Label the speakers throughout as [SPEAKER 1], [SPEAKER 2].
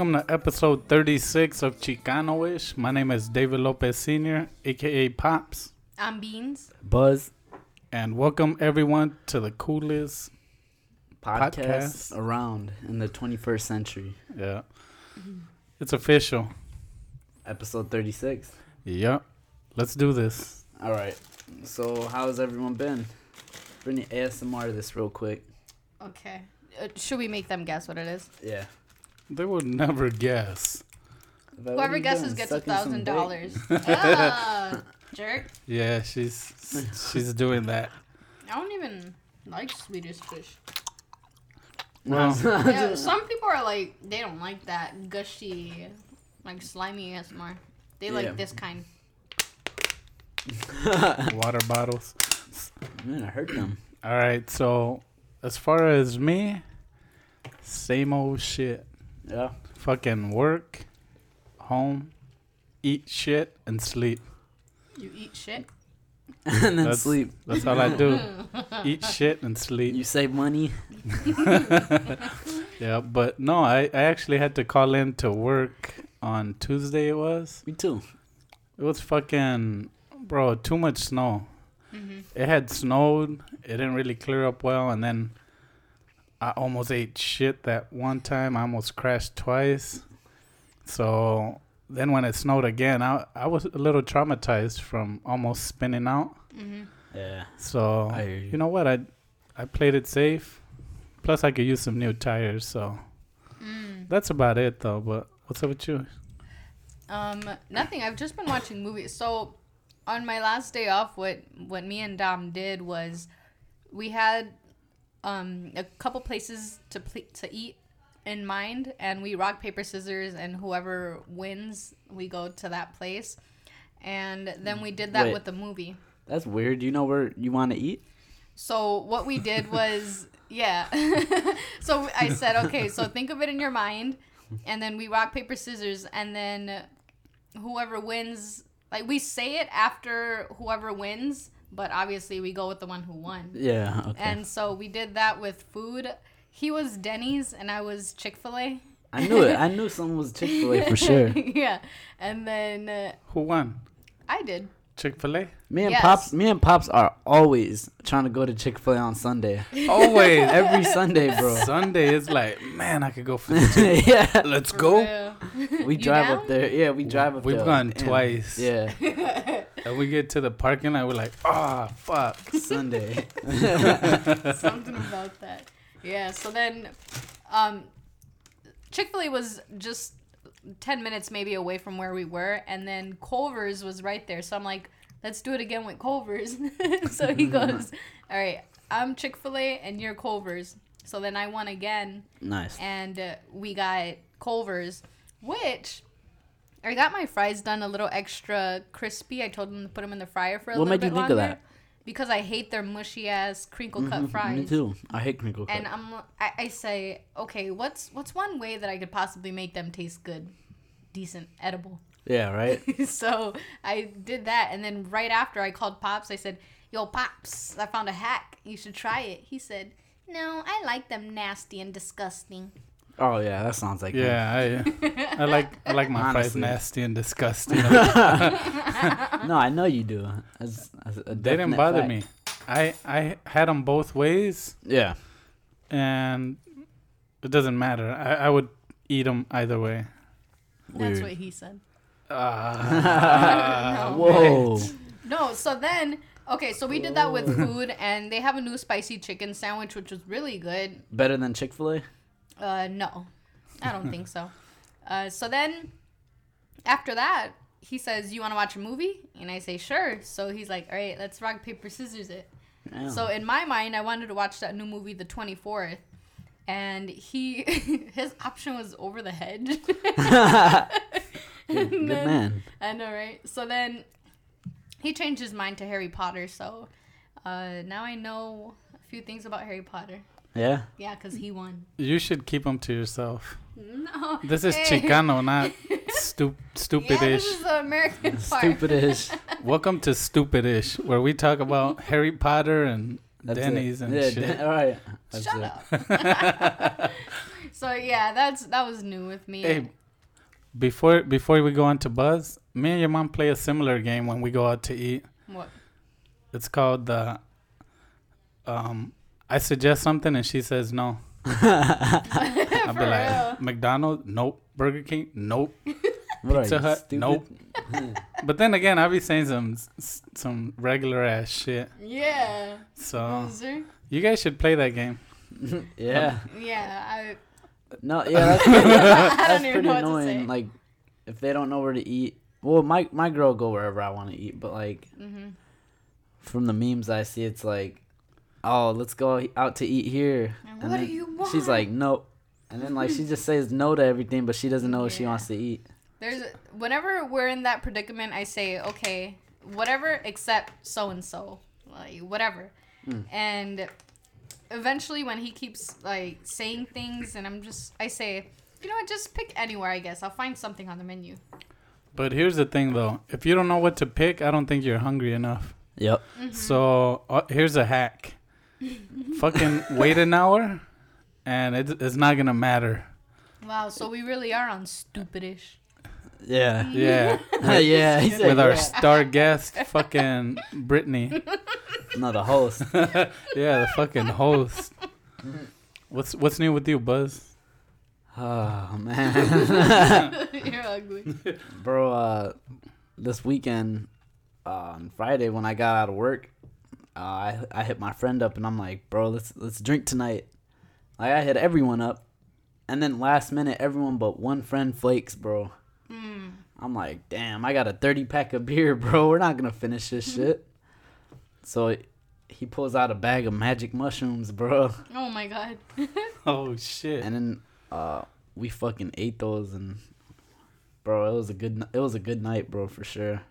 [SPEAKER 1] Welcome to episode 36 of Chicanoish. My name is David Lopez Sr., aka Pops.
[SPEAKER 2] I'm Beans.
[SPEAKER 3] Buzz
[SPEAKER 1] And welcome everyone to the coolest.
[SPEAKER 3] podcast,
[SPEAKER 1] Podcast.
[SPEAKER 3] around in the 21st century.
[SPEAKER 1] Yeah. It's official.
[SPEAKER 3] Episode 36.
[SPEAKER 1] Yep. Let's do this.
[SPEAKER 3] All right. So, how's everyone been? Bring the ASMR this real quick.
[SPEAKER 2] Okay. Uh, should we make them guess what it is?
[SPEAKER 3] Yeah.
[SPEAKER 1] They would never guess.
[SPEAKER 3] But what are
[SPEAKER 2] Whoever guesses gets a thousand dollars. Ah, jerk.
[SPEAKER 1] Yeah, she's she's doing that.
[SPEAKER 2] I don't even like Swedish fish.
[SPEAKER 1] Well,
[SPEAKER 2] Yeah, some people are like they don't like that gushy, like slimy ASMR. They like
[SPEAKER 3] Yeah.
[SPEAKER 2] this kind.
[SPEAKER 1] water bottles.
[SPEAKER 3] Man, I hurt them.
[SPEAKER 1] All right, so as far as me, same old shit.
[SPEAKER 3] Yeah.
[SPEAKER 1] Fucking work, home, eat shit, and sleep.
[SPEAKER 2] You eat shit.
[SPEAKER 3] and then
[SPEAKER 1] That's-
[SPEAKER 3] sleep.
[SPEAKER 1] That's all I do. eat shit and sleep.
[SPEAKER 3] You save money.
[SPEAKER 1] Yeah, but no, I, I actually had to call in to work on Tuesday. It was.
[SPEAKER 3] Me too.
[SPEAKER 1] It was fucking, bro, too much snow.
[SPEAKER 2] hmm
[SPEAKER 1] It had snowed. It didn't really clear up well, and then I almost ate shit that one time. I almost crashed twice. So then when it snowed again, I I was a little traumatized from almost spinning out.
[SPEAKER 2] hmm
[SPEAKER 3] Yeah.
[SPEAKER 1] So
[SPEAKER 3] I you.
[SPEAKER 1] you know what? I I played it safe. Plus, I could use some new tires. So
[SPEAKER 2] Mm.
[SPEAKER 1] that's about it, though. But what's up with you?
[SPEAKER 2] Um, nothing. I've just been watching movies. So, on my last day off, what what me and Dom did was, we had, um, a couple places to ple- to eat in mind, and we rock paper scissors, and whoever wins, we go to that place, and then we did that
[SPEAKER 3] Wait.
[SPEAKER 2] with the movie.
[SPEAKER 3] That's weird. You know where you want to eat?
[SPEAKER 2] So what we did was, yeah. so I said, okay, so think of it in your mind, and then we rock paper scissors, and then whoever wins, like we say it after whoever wins, but obviously we go with the one who won.
[SPEAKER 3] Yeah. Okay.
[SPEAKER 2] And so we did that with food. He was Denny's, and I was Chick Fil A.
[SPEAKER 3] I knew it. I knew someone was Chick fil A for sure.
[SPEAKER 2] yeah, and then uh,
[SPEAKER 1] Who won?
[SPEAKER 2] I did.
[SPEAKER 1] Chick Fil A.
[SPEAKER 3] Me and
[SPEAKER 2] Yes.
[SPEAKER 3] Pops, me and Pops are always trying to go to Chick Fil A on Sunday.
[SPEAKER 1] Always.
[SPEAKER 3] Every Sunday, bro.
[SPEAKER 1] Sunday is like, man, I could go for the
[SPEAKER 3] yeah,
[SPEAKER 1] Let's
[SPEAKER 2] For
[SPEAKER 1] go.
[SPEAKER 2] real.
[SPEAKER 3] we
[SPEAKER 2] You
[SPEAKER 3] drive
[SPEAKER 2] down?
[SPEAKER 3] up there. Yeah, we drive up there.
[SPEAKER 1] We've gone
[SPEAKER 3] Damn.
[SPEAKER 1] twice.
[SPEAKER 3] Yeah,
[SPEAKER 1] And we get to the parking lot, we're like, ah, fuck.
[SPEAKER 3] Sunday.
[SPEAKER 2] Something about that. Yeah. So then, um, Chick Fil A was just ten minutes maybe away from where we were, and then Culver's was right there. So I'm like, let's do it again with Culver's. so he goes, all right, I'm Chick Fil A and you're Culver's. So then I won again,
[SPEAKER 3] Nice.
[SPEAKER 2] and uh, we got Culver's, which. I got my fries done a little extra crispy. I told them to put them in the fryer for a
[SPEAKER 3] What
[SPEAKER 2] little
[SPEAKER 3] made you think of that?
[SPEAKER 2] Because I hate their mushy ass crinkle cut fries.
[SPEAKER 3] Mm-hmm. Me too. I hate crinkle cut.
[SPEAKER 2] And I'm I, I say, okay, what's what's one way that I could possibly make them taste good, decent, edible?
[SPEAKER 3] yeah, right.
[SPEAKER 2] so I did that, and then right after I called Pops, I said, "Yo, Pops, I found a hack. You should try it." He said, "No, I like them nasty and disgusting."
[SPEAKER 3] Oh yeah, that sounds like.
[SPEAKER 1] Yeah, I, I like I like my fries
[SPEAKER 3] Honestly.
[SPEAKER 1] nasty and disgusting.
[SPEAKER 3] No, I know you do. That's, that's a
[SPEAKER 1] they didn't bother
[SPEAKER 3] fact.
[SPEAKER 1] me. I I had them both ways,
[SPEAKER 3] Yeah.
[SPEAKER 1] and it doesn't matter. I, I would eat them either way.
[SPEAKER 2] That's
[SPEAKER 3] Weird.
[SPEAKER 2] what he said.
[SPEAKER 1] Ah,
[SPEAKER 2] No.
[SPEAKER 3] Whoa.
[SPEAKER 2] No, so then okay, so we did that with food, and they have a new spicy chicken sandwich, which was really good.
[SPEAKER 3] Better than Chick Fil A.
[SPEAKER 2] Uh, no, I don't think so. Uh, so then, after that, he says, "You want to watch a movie?" And I say, "Sure." So he's like, "All right, let's rock paper scissors it." So in my mind, I wanted to watch that new movie, The Twenty Fourth, and he his option was Over the Hedge.
[SPEAKER 3] good, good man.
[SPEAKER 2] I know, right? So then he changed his mind to Harry Potter. So uh, now I know a few things about Harry Potter.
[SPEAKER 3] Yeah.
[SPEAKER 2] Yeah, because he won.
[SPEAKER 1] You should keep them to yourself.
[SPEAKER 2] No.
[SPEAKER 1] This is
[SPEAKER 2] Hey.
[SPEAKER 1] Chicano, not stu-
[SPEAKER 2] Yeah,
[SPEAKER 1] stupidish.
[SPEAKER 2] this is the American part.
[SPEAKER 3] Stupidish.
[SPEAKER 1] Welcome to Stupidish, where we talk about Harry Potter and
[SPEAKER 3] That's it.
[SPEAKER 1] Denny's and
[SPEAKER 3] yeah,
[SPEAKER 1] shit.
[SPEAKER 3] Den- all right. That's
[SPEAKER 2] Shut
[SPEAKER 3] it.
[SPEAKER 2] up. So yeah, that's that was new with me.
[SPEAKER 1] Hey, before before we go on to Buzz, me and your mom play a similar game when we go out to eat.
[SPEAKER 2] What?
[SPEAKER 1] It's called the. Um, I suggest something and she says no. I'll
[SPEAKER 2] For
[SPEAKER 1] be like
[SPEAKER 2] real.
[SPEAKER 1] McDonald's, nope. Burger King, nope.
[SPEAKER 3] What
[SPEAKER 1] Pizza Hut,
[SPEAKER 3] stupid?
[SPEAKER 1] nope. But then again, I'll be saying some some regular ass shit.
[SPEAKER 2] Yeah.
[SPEAKER 1] So
[SPEAKER 2] Loser.
[SPEAKER 1] you guys should play that game.
[SPEAKER 3] yeah.
[SPEAKER 2] Yeah. I.
[SPEAKER 3] No, yeah, that's pretty, that's pretty
[SPEAKER 2] know what to
[SPEAKER 3] annoying. Like, if they don't know where to eat, well, my my girl go wherever I want to eat, but like
[SPEAKER 2] hmm
[SPEAKER 3] from the memes I see, it's like, oh, let's go out to eat here.
[SPEAKER 2] And
[SPEAKER 3] And
[SPEAKER 2] what do you want?
[SPEAKER 3] She's like, nope. And then like she just says no to everything, but she doesn't know what she wants to eat.
[SPEAKER 2] There's whenever we're in that predicament, I say, okay, whatever except so and so, like whatever.
[SPEAKER 3] Mm.
[SPEAKER 2] And eventually, when he keeps like saying things, and I'm just, I say, you know what, just pick anywhere. I guess I'll find something on the menu.
[SPEAKER 1] But here's the thing, though. If you don't know what to pick, I don't think you're hungry enough.
[SPEAKER 3] Yep.
[SPEAKER 2] Mm-hmm.
[SPEAKER 1] So uh, here's a hack. Fucking wait an hour, and it, it's not gonna matter.
[SPEAKER 2] Wow, so we really are on stupidish.
[SPEAKER 3] Yeah.
[SPEAKER 1] Yeah,
[SPEAKER 3] yeah. he said
[SPEAKER 1] with our
[SPEAKER 3] yeah.
[SPEAKER 1] star guest, fucking Brittany.
[SPEAKER 3] no, the host.
[SPEAKER 1] Yeah, the fucking host. What's what's new with you, Buzz?
[SPEAKER 3] Oh man,
[SPEAKER 2] You're ugly.
[SPEAKER 3] bro. Uh, this weekend, uh, on Friday when I got out of work, uh, I I hit my friend up and I'm like, bro, let's let's drink tonight. Like I hit everyone up, and then last minute, everyone but one friend flakes, bro.
[SPEAKER 2] Mm.
[SPEAKER 3] I'm like, damn, I got a 30 pack of beer, bro. We're not gonna finish this shit. So he pulls out a bag of magic mushrooms, bro.
[SPEAKER 2] Oh my god.
[SPEAKER 1] Oh shit!
[SPEAKER 3] And then uh, we fucking ate those, and bro, it was a good, it was a good night, bro, for sure.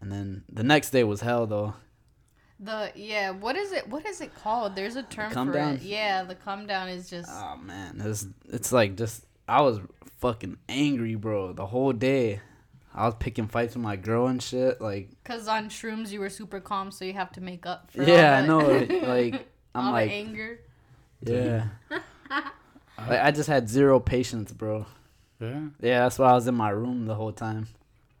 [SPEAKER 3] And then the next day was hell, though.
[SPEAKER 2] The yeah, what is it? What is it called? There's a term
[SPEAKER 3] calm
[SPEAKER 2] for
[SPEAKER 3] down?
[SPEAKER 2] it. Yeah, the calm down is just.
[SPEAKER 3] Oh man, it's it's like just I was fucking angry, bro, the whole day. I was picking fights with my girl and shit, like
[SPEAKER 2] Cause on shrooms you were super calm, so you have to make up for
[SPEAKER 3] yeah, I know,
[SPEAKER 2] the,
[SPEAKER 3] like I'm
[SPEAKER 2] all
[SPEAKER 3] like
[SPEAKER 2] the anger.
[SPEAKER 3] yeah. like I just had zero patience, bro.
[SPEAKER 1] Yeah,
[SPEAKER 3] Yeah, that's why I was in my room the whole time.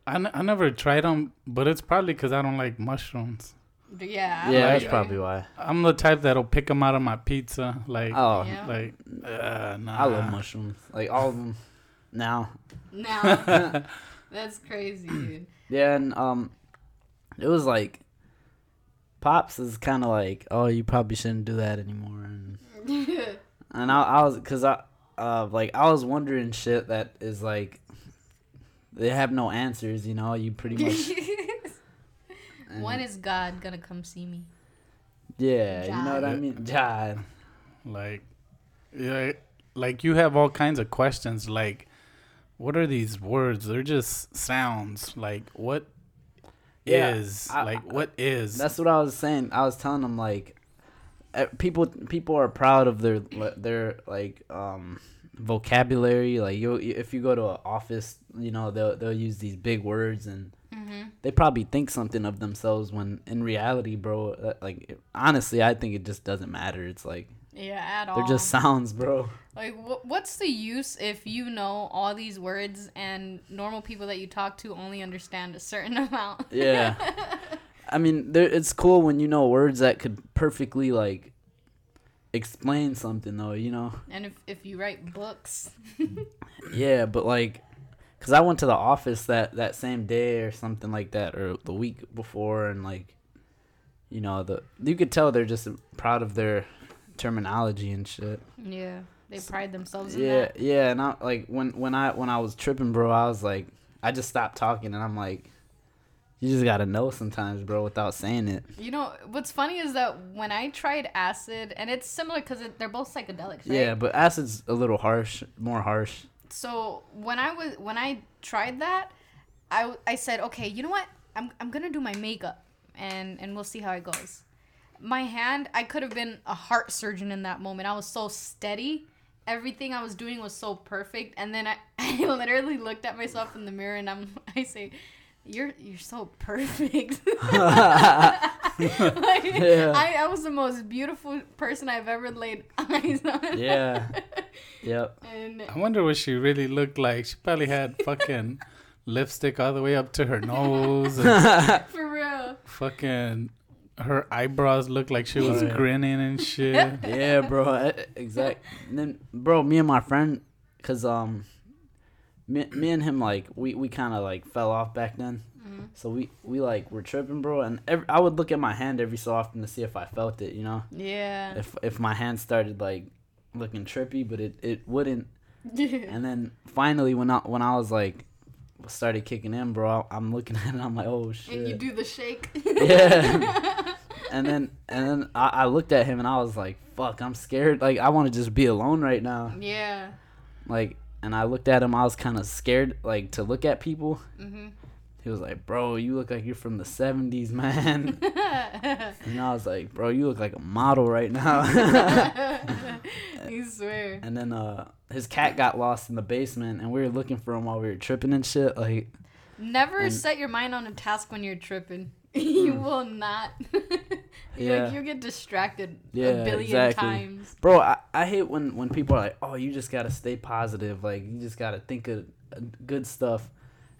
[SPEAKER 1] I, n- I never tried them, but it's probably because I don't like mushrooms.
[SPEAKER 2] Yeah.
[SPEAKER 3] Yeah,
[SPEAKER 2] like
[SPEAKER 3] that's probably why.
[SPEAKER 1] I'm the type that'll pick them out of my pizza, like
[SPEAKER 3] Oh,
[SPEAKER 2] Yeah.
[SPEAKER 1] like uh, nah.
[SPEAKER 3] I love mushrooms, like all of them. Now,
[SPEAKER 2] Now that's crazy, dude.
[SPEAKER 3] yeah, and um, it was like, pops is kind of like, oh, you probably shouldn't do that anymore, and and I, I was, cause I, uh, like I was wondering shit that is like, they have no answers, you know. You pretty much. and-
[SPEAKER 2] when is God gonna come see me?
[SPEAKER 3] Yeah, you know what I mean, John.
[SPEAKER 1] Like, yeah, like you have all kinds of questions. Like, what are these words? They're just sounds. Like, what is?
[SPEAKER 3] Yeah, I-
[SPEAKER 1] like, what is?
[SPEAKER 3] That's what I was saying. I was telling them like, eh, people people are proud of their their like um vocabulary. Like you, if you go to an office, you know they'll they'll use these big words and
[SPEAKER 2] Mm-hmm.
[SPEAKER 3] they probably think something of themselves when in reality, bro. uh, Like honestly, I think it just doesn't matter. It's like
[SPEAKER 2] Yeah, at all.
[SPEAKER 3] they're just sounds, bro.
[SPEAKER 2] like wh- what's the use if you know all these words and normal people that you talk to only understand a certain amount?
[SPEAKER 3] Yeah. I mean, there, it's cool when you know words that could perfectly like explain something, though. You know.
[SPEAKER 2] and if if you write books,
[SPEAKER 3] Yeah, but like, cause I went to the office that that same day or something like that, or the week before, and like, you know, the you could tell they're just proud of their terminology and shit.
[SPEAKER 2] yeah, they pride themselves in
[SPEAKER 3] Yeah,
[SPEAKER 2] that.
[SPEAKER 3] yeah, and I like when when I when I was tripping, bro, I was like, I just stopped talking, and I'm like, you just gotta know sometimes, bro, without saying it.
[SPEAKER 2] You know what's funny is that when I tried acid, and it's similar because it, they're both psychedelics, right?
[SPEAKER 3] Yeah, but acid's a little harsh, more harsh.
[SPEAKER 2] So when I was when I tried that, I I said, okay, you know what? I'm I'm gonna do my makeup, and and we'll see how it goes. My hand, I could have been a heart surgeon in that moment. I was so steady. Everything I was doing was so perfect, and then I, I literally looked at myself in the mirror, and I'm I say, "You're you're so perfect." like,
[SPEAKER 3] Yeah.
[SPEAKER 2] I, I was the most beautiful person I've ever laid eyes on.
[SPEAKER 3] Yeah. Yep.
[SPEAKER 2] and
[SPEAKER 1] I wonder what she really looked like. She probably had fucking lipstick all the way up to her nose.
[SPEAKER 2] For real.
[SPEAKER 1] fucking her eyebrows looked like she was
[SPEAKER 3] Right.
[SPEAKER 1] grinning and shit.
[SPEAKER 3] yeah, bro. Exact. And then, bro, me and my friend, cause um, me, me and him like we we kind of like fell off back then.
[SPEAKER 2] Mhm.
[SPEAKER 3] So we we like were tripping, bro. And every, I would look at my hand every so often to see if I felt it. You know,
[SPEAKER 2] Yeah.
[SPEAKER 3] if if my hand started like looking trippy, but it it wouldn't. And then finally, when I when I was like started kicking in, bro, I'm looking at it. I'm like, oh shit.
[SPEAKER 2] and you do the shake.
[SPEAKER 3] Yeah. and then and then I, I looked at him and I was like, "Fuck, I'm scared. Like I want to just be alone right now."
[SPEAKER 2] yeah.
[SPEAKER 3] Like, and I looked at him. I was kind of scared, like to look at people.
[SPEAKER 2] Mhm.
[SPEAKER 3] He was like, "Bro, you look like you're from the '70s, man." and I was like, "Bro, you look like a model right now."
[SPEAKER 2] you swear.
[SPEAKER 3] and then uh, his cat got lost in the basement, and we were looking for him while we were tripping and shit. Like,
[SPEAKER 2] Never
[SPEAKER 3] And-
[SPEAKER 2] set your mind on a task when you're tripping. you will not.
[SPEAKER 3] Yeah.
[SPEAKER 2] Like, you get distracted
[SPEAKER 3] Yeah,
[SPEAKER 2] a billion
[SPEAKER 3] exactly.
[SPEAKER 2] times.
[SPEAKER 3] Bro, I, I hate when, when people are like, oh, you just gotta stay positive. Like, you just gotta think of uh, good stuff.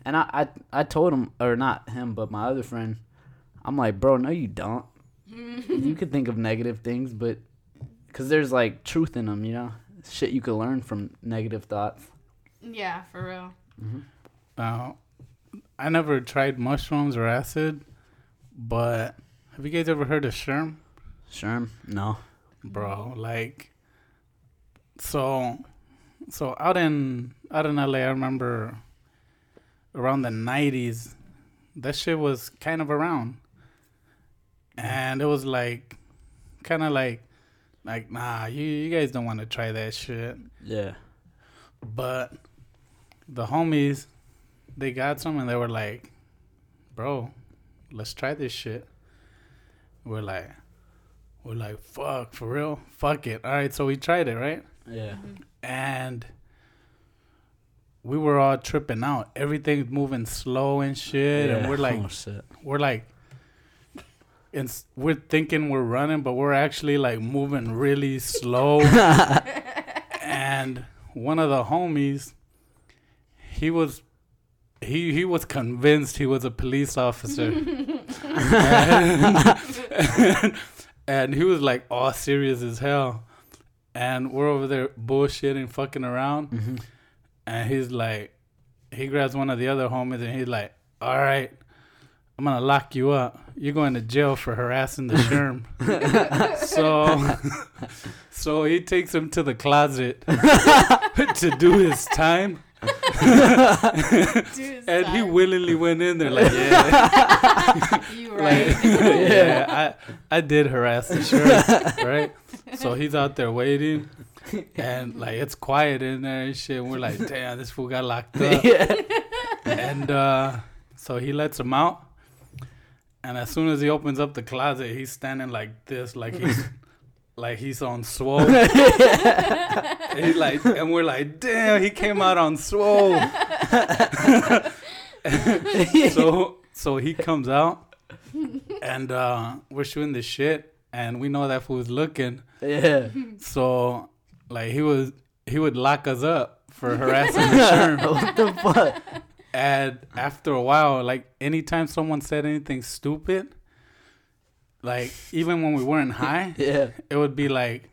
[SPEAKER 3] And I, I, I told him, or not him, but my other friend, I'm like, bro, no, you don't. you could think of negative things, but because there's like truth in them, you know? Shit you could learn from negative thoughts.
[SPEAKER 2] Yeah, for real.
[SPEAKER 1] Uh, I never tried mushrooms or acid, but have you guys ever heard of Sherm?
[SPEAKER 3] Sherm? No.
[SPEAKER 1] bro. Like, so, so out in out in LA, I remember around the '90s, that shit was kind of around, mm-hmm. and it was like, kind of like, like nah, you you guys don't want to try that shit,
[SPEAKER 3] Yeah.
[SPEAKER 1] but the homies, they got some and they were like, bro, let's try this shit. We're like, we're like, fuck, for real? Fuck it. All right, so we tried it, right?
[SPEAKER 3] Yeah. Mm-hmm.
[SPEAKER 1] And we were all tripping out. Everything's moving slow and shit. And we're like,
[SPEAKER 3] oh, shit.
[SPEAKER 1] we're like, and we're thinking we're running, but we're actually like moving really slow. and one of the homies, he was, he he was convinced he was a police officer, and, and he was like all serious as hell. And we're over there bullshitting, fucking around,
[SPEAKER 3] Mhm.
[SPEAKER 1] And he's like, he grabs one of the other homies, and he's like, "All right, I'm gonna lock you up. You're going to jail for harassing the sherm." so, so he takes him to the closet to do his time, and he willingly went in there like, "Yeah,
[SPEAKER 2] You
[SPEAKER 1] like, yeah, I I did harass the sherm, right?" So he's out there waiting. And like it's quiet in there and shit. And we're like, damn, this fool got locked up.
[SPEAKER 3] yeah.
[SPEAKER 1] and uh, so he lets him out. And as soon as he opens up the closet, he's standing like this, like he's like he's on swole. and he's like, and we're like, damn, he came out on swole. so so he comes out, and uh, we're shooting the shit, and we know that fool's looking.
[SPEAKER 3] yeah.
[SPEAKER 1] So like he was he would lock us up for harassing the sherm.
[SPEAKER 3] what the fuck?
[SPEAKER 1] And after a while, like anytime someone said anything stupid, like even when we weren't high,
[SPEAKER 3] Yeah.
[SPEAKER 1] it would be like,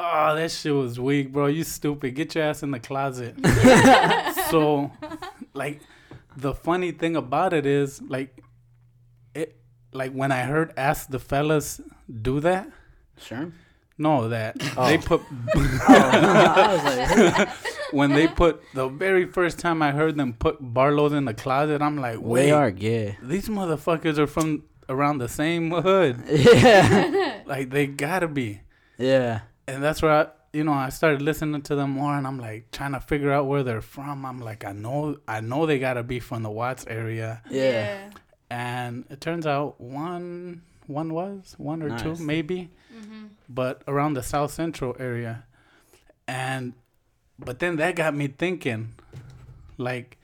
[SPEAKER 1] "Oh, that shit was weak, bro. You stupid. Get your ass in the closet." so, like, the funny thing about it is, like, it, like when I heard "Ask the Fellas" do that.
[SPEAKER 3] Sherm?
[SPEAKER 1] No, that
[SPEAKER 3] Oh.
[SPEAKER 1] they put
[SPEAKER 3] oh. I like,
[SPEAKER 1] when they put the very first time I heard them put Barlow's in the closet, I'm like, wait,
[SPEAKER 3] they are gay.
[SPEAKER 1] these motherfuckers are from around the same hood.
[SPEAKER 3] Yeah.
[SPEAKER 1] Like they gotta be.
[SPEAKER 3] yeah.
[SPEAKER 1] And that's where I, you know, I started listening to them more, and I'm like trying to figure out where they're from. I'm like, I know, I know they gotta be from the Watts area.
[SPEAKER 3] Yeah.
[SPEAKER 1] And it turns out one, one was one or
[SPEAKER 3] Nice.
[SPEAKER 1] two maybe,
[SPEAKER 2] Mm-hmm.
[SPEAKER 1] but around the South Central area. And, but then that got me thinking, like.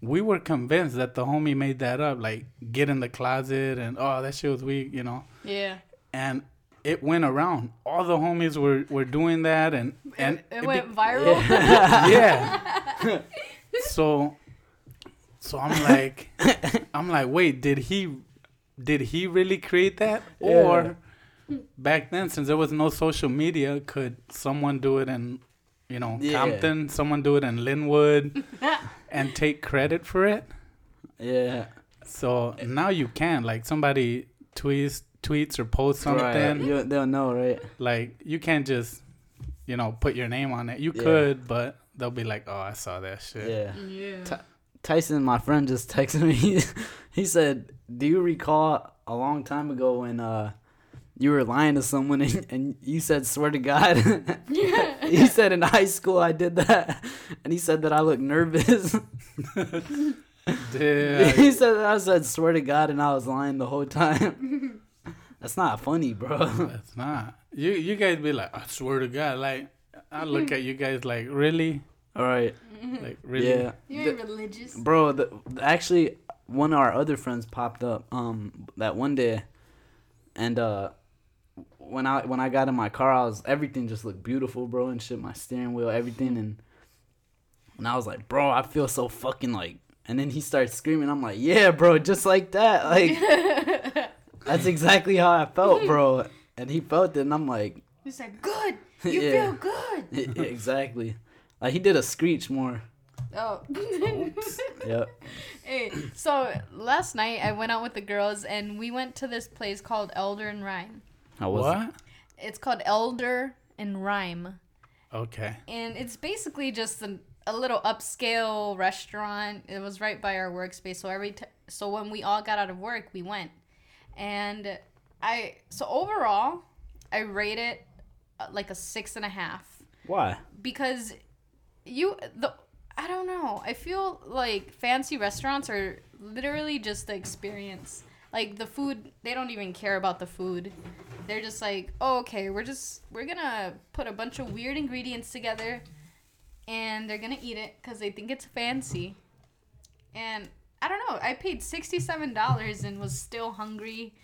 [SPEAKER 1] We were convinced that the homie made that up, like get in the closet and oh that shit was weak, you know.
[SPEAKER 2] Yeah.
[SPEAKER 1] And it went around. All the homies were, were doing that, and and
[SPEAKER 2] it,
[SPEAKER 1] be-
[SPEAKER 2] went viral.
[SPEAKER 1] yeah. so, so I'm like, I'm like, wait, did he, did he really create that, or back then, since there was no social media, could someone do it in, you know,
[SPEAKER 3] Yeah.
[SPEAKER 1] Compton, someone do it in Lynwood, and take credit for it?
[SPEAKER 3] Yeah.
[SPEAKER 1] So now you can, like, somebody tweets, tweets or posts something,
[SPEAKER 3] Right. You, they'll know, right?
[SPEAKER 1] like, you can't just, you know, put your name on it. You
[SPEAKER 3] Yeah.
[SPEAKER 1] could, but they'll be like, oh, I saw that shit.
[SPEAKER 3] Yeah.
[SPEAKER 2] yeah.
[SPEAKER 3] T- Tyson, my friend, just texted me. He, he said, "Do you recall a long time ago when uh you were lying to someone and, and you said swear to God?" he said in high school I did that, and he said that I looked nervous.
[SPEAKER 1] Yeah.
[SPEAKER 3] he said that I said swear to God and I was lying the whole time. That's not funny, bro.
[SPEAKER 1] That's not. You you guys be like, I swear to God, like I look at you guys like, really?
[SPEAKER 3] All right,
[SPEAKER 1] Like really?
[SPEAKER 3] yeah,
[SPEAKER 2] You
[SPEAKER 3] The-
[SPEAKER 2] ain't religious.
[SPEAKER 3] bro. The, actually, one of our other friends popped up um that one day, and uh when I when I got in my car, I was everything just looked beautiful, bro, and shit. My steering wheel, everything, and and I was like, bro, I feel so fucking like. And then he starts screaming. I'm like, yeah, bro, just like that. Like that's exactly how I felt, bro. And he felt it, and I'm like,
[SPEAKER 2] he said good. You
[SPEAKER 3] Yeah.
[SPEAKER 2] feel good.
[SPEAKER 3] exactly. Like he did a screech more.
[SPEAKER 2] Oh.
[SPEAKER 3] Yep.
[SPEAKER 2] hey, so last night I went out with the girls and we went to this place called Elder and Rhyme.
[SPEAKER 3] I was
[SPEAKER 1] What?
[SPEAKER 2] It's called Elder and Rhyme.
[SPEAKER 1] Okay.
[SPEAKER 2] and it's basically just a, a little upscale restaurant. It was right by our workspace, so every t- so when we all got out of work, we went, and I so overall, I rate it uh, like a six and a half
[SPEAKER 3] Why?
[SPEAKER 2] because you the I don't know. I feel like fancy restaurants are literally just the experience. Like the food, they don't even care about the food. They're just like, oh, okay, we're just we're gonna put a bunch of weird ingredients together, and they're gonna eat it because they think it's fancy. And I don't know. I paid sixty seven dollars and was still hungry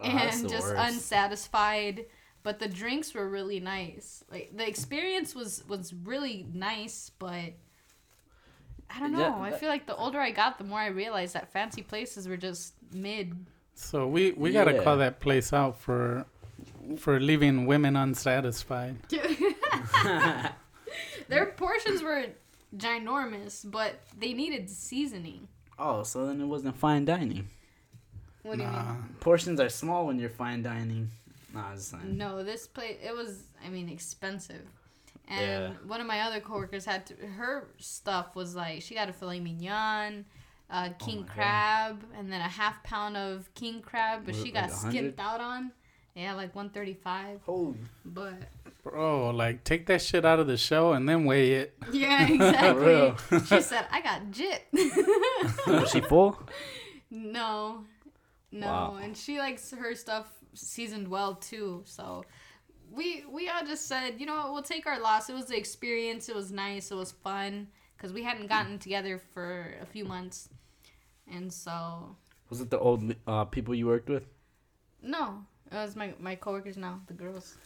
[SPEAKER 3] Oh,
[SPEAKER 2] and just
[SPEAKER 3] worst.
[SPEAKER 2] unsatisfied but the drinks were really nice like the experience was was really nice but i don't know
[SPEAKER 3] Yeah,
[SPEAKER 2] i feel like the older i got the more i realized that fancy places were just mid
[SPEAKER 1] So we we gotta call that place out for for leaving women unsatisfied.
[SPEAKER 2] their portions were ginormous but they needed seasoning
[SPEAKER 3] Oh, so then it wasn't fine dining.
[SPEAKER 2] what do you mean
[SPEAKER 3] Portions are small when you're fine dining. Nah, it's fine.
[SPEAKER 2] No, this place it was I mean expensive. And
[SPEAKER 3] Yeah.
[SPEAKER 2] one of my other coworkers had to her stuff was like she got a filet mignon, uh, king
[SPEAKER 3] Oh my God.
[SPEAKER 2] crab, and then a half pound of king crab, but
[SPEAKER 3] Was
[SPEAKER 2] she got
[SPEAKER 3] like 100?
[SPEAKER 2] skimped out on. Yeah, like one thirty five.
[SPEAKER 3] Holy.
[SPEAKER 2] But
[SPEAKER 1] Bro, like take that shit out of the show and then weigh it.
[SPEAKER 2] yeah, exactly.
[SPEAKER 3] real.
[SPEAKER 2] she said, I got jit.
[SPEAKER 3] Was she full?
[SPEAKER 2] no. No.
[SPEAKER 3] Wow.
[SPEAKER 2] And she likes her stuff seasoned well too. So we we all just said, you know what, we'll take our loss. It was the experience. It was nice. It was fun because we hadn't gotten together for a few months, and so
[SPEAKER 3] Was it the old uh, people you worked with?
[SPEAKER 2] no, it was my my coworkers now, the girls.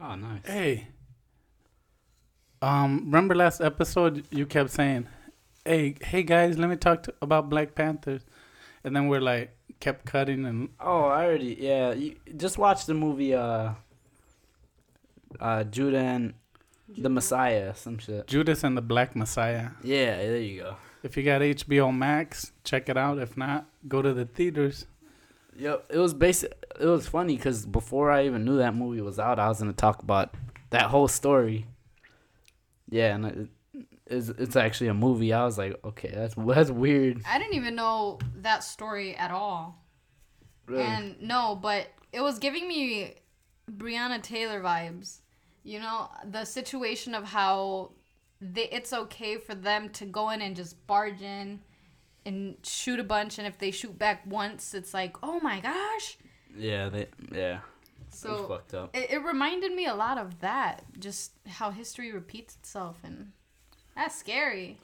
[SPEAKER 3] Oh, nice.
[SPEAKER 1] Hey. Um, remember last episode you kept saying, "Hey, hey guys, let me talk to, about Black Panthers," and then we're like kept cutting and
[SPEAKER 3] Oh, I already. Yeah, you just watch the movie. Uh, uh, Judah and the Messiah, some shit.
[SPEAKER 1] Judas and the Black Messiah.
[SPEAKER 3] Yeah, there you go.
[SPEAKER 1] If you got HBO Max, check it out. If not, go to the theaters.
[SPEAKER 3] Yep, it was basic. It was funny because before I even knew that movie was out, I was gonna talk about that whole story. Yeah, and it, it's it's actually a movie. I was like, okay, that's that's weird.
[SPEAKER 2] I didn't even know that story at all.
[SPEAKER 3] Really?
[SPEAKER 2] And no, but it was giving me Breonna Taylor vibes. You know, the situation of how they, it's okay for them to go in and just barge in and shoot a bunch, and if they shoot back once, it's like, oh my gosh.
[SPEAKER 3] yeah, they yeah.
[SPEAKER 2] So
[SPEAKER 3] fucked up.
[SPEAKER 2] it, it reminded me a lot of that, just how history repeats itself, and that's scary.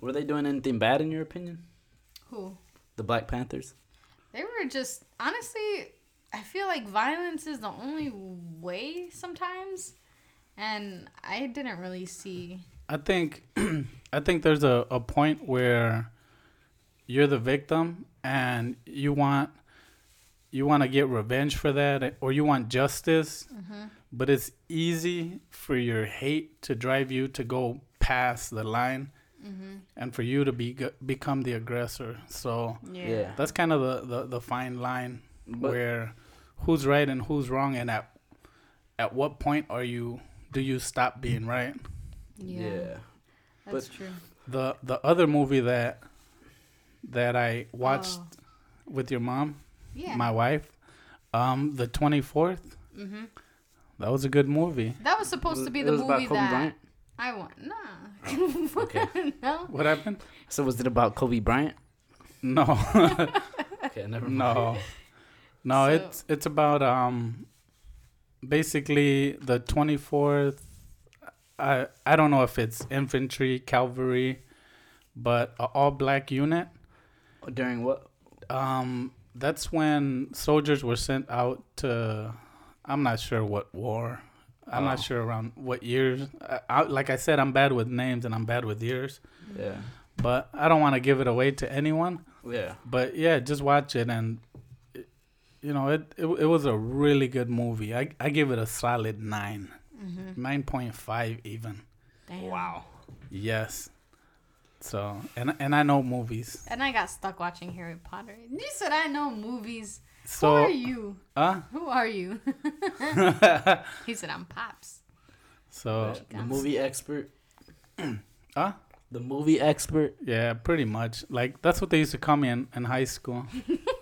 [SPEAKER 3] Were they doing anything bad in your opinion?
[SPEAKER 2] Who?
[SPEAKER 3] The Black Panthers.
[SPEAKER 2] They were just honestly, I feel like violence is the only way sometimes, and I didn't really see.
[SPEAKER 1] I think I think there's a, a point where you're the victim and you want you want to get revenge for that or you want justice mm-hmm. but it's easy for your hate to drive you to go past the line mm-hmm. and for you to be become the aggressor so
[SPEAKER 3] Yeah.
[SPEAKER 1] that's kind of the, the, the fine line
[SPEAKER 3] But-
[SPEAKER 1] where who's right and who's wrong and at at what point are you do you stop being right
[SPEAKER 2] Yeah, that's true.
[SPEAKER 1] the the other movie that that I watched
[SPEAKER 2] Oh.
[SPEAKER 1] with your mom,
[SPEAKER 2] Yeah.
[SPEAKER 1] my wife, um, the twenty fourth.
[SPEAKER 2] hmm
[SPEAKER 1] That was a good movie.
[SPEAKER 2] That was supposed to be
[SPEAKER 3] It
[SPEAKER 2] the
[SPEAKER 3] was about
[SPEAKER 2] movie
[SPEAKER 3] Kobe
[SPEAKER 2] that
[SPEAKER 3] Bryant?
[SPEAKER 2] I want. Nah.
[SPEAKER 3] Okay.
[SPEAKER 2] no.
[SPEAKER 1] What happened?
[SPEAKER 3] So was it about Kobe Bryant?
[SPEAKER 1] No,
[SPEAKER 3] Okay, never mind.
[SPEAKER 1] no, no.
[SPEAKER 2] So-
[SPEAKER 1] It's it's about um, basically the twenty fourth. I I don't know if it's infantry, cavalry, but a all black unit.
[SPEAKER 3] During what?
[SPEAKER 1] Um, that's when soldiers were sent out to. I'm not sure what war. I'm
[SPEAKER 3] Oh.
[SPEAKER 1] not sure around what years. I, I, like I said, I'm bad with names and I'm bad with years.
[SPEAKER 3] Yeah.
[SPEAKER 1] But I don't want to give it away to anyone.
[SPEAKER 3] Yeah.
[SPEAKER 1] But yeah, just watch it and. It- You know, it, it it was a really good movie. I I give it a solid nine, nine point five even.
[SPEAKER 2] Damn.
[SPEAKER 3] Wow.
[SPEAKER 1] Yes. So and and I know movies.
[SPEAKER 2] And I got stuck watching Harry Potter. You said I know movies. Who
[SPEAKER 1] So
[SPEAKER 2] are you?
[SPEAKER 1] uh
[SPEAKER 2] Who are you? he said I'm Pops.
[SPEAKER 1] so
[SPEAKER 3] The movie expert.
[SPEAKER 1] huh?
[SPEAKER 3] The movie expert.
[SPEAKER 1] Yeah, pretty much. Like that's what they used to call me in, in high school.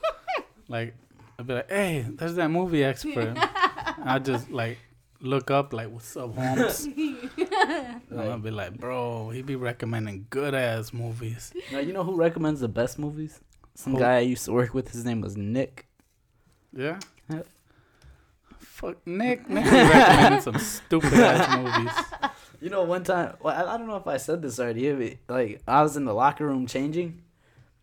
[SPEAKER 1] like I'd be like, "Hey, there's that movie expert." I just like look up like, "What's up, Holmes?" and I'll be like, "Bro, he be recommending good ass movies."
[SPEAKER 3] Now you know who recommends the best movies? Some
[SPEAKER 1] Who?
[SPEAKER 3] guy I used to work with. His name was Nick.
[SPEAKER 1] Yeah.
[SPEAKER 3] Yep.
[SPEAKER 1] Fuck Nick. Nick be recommending some stupid ass movies.
[SPEAKER 3] You know, one time, well, I, I don't know if I said this already. but, Like, I was in the locker room changing.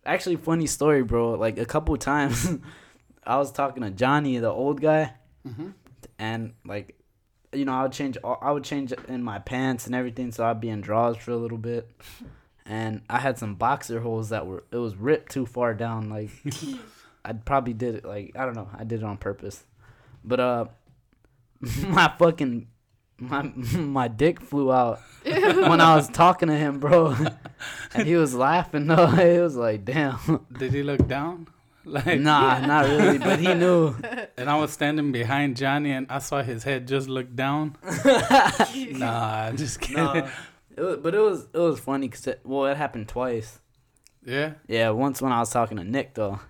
[SPEAKER 3] Actually, funny story, bro. Like, a couple times, I was talking to Johnny, the old guy,
[SPEAKER 1] Mm-hmm.
[SPEAKER 3] and like, you know, I would change. I would change in my pants and everything, so I'd be in drawers for a little bit. And I had some boxer holes that were it was ripped too far down. Like, I probably did it. Like, I don't know. I did it on purpose. But uh, my fucking my my dick flew out when I was talking to him, bro. and he was laughing though. It was like, damn.
[SPEAKER 1] Did he look down? Like
[SPEAKER 3] Nah, not really, but he knew.
[SPEAKER 1] And I was standing behind Johnny, and I saw his head just look down. nah, just kidding.
[SPEAKER 3] No, it was, but it was it was funny because it, well, it happened twice.
[SPEAKER 1] Yeah,
[SPEAKER 3] Yeah, once when I was talking to Nick though.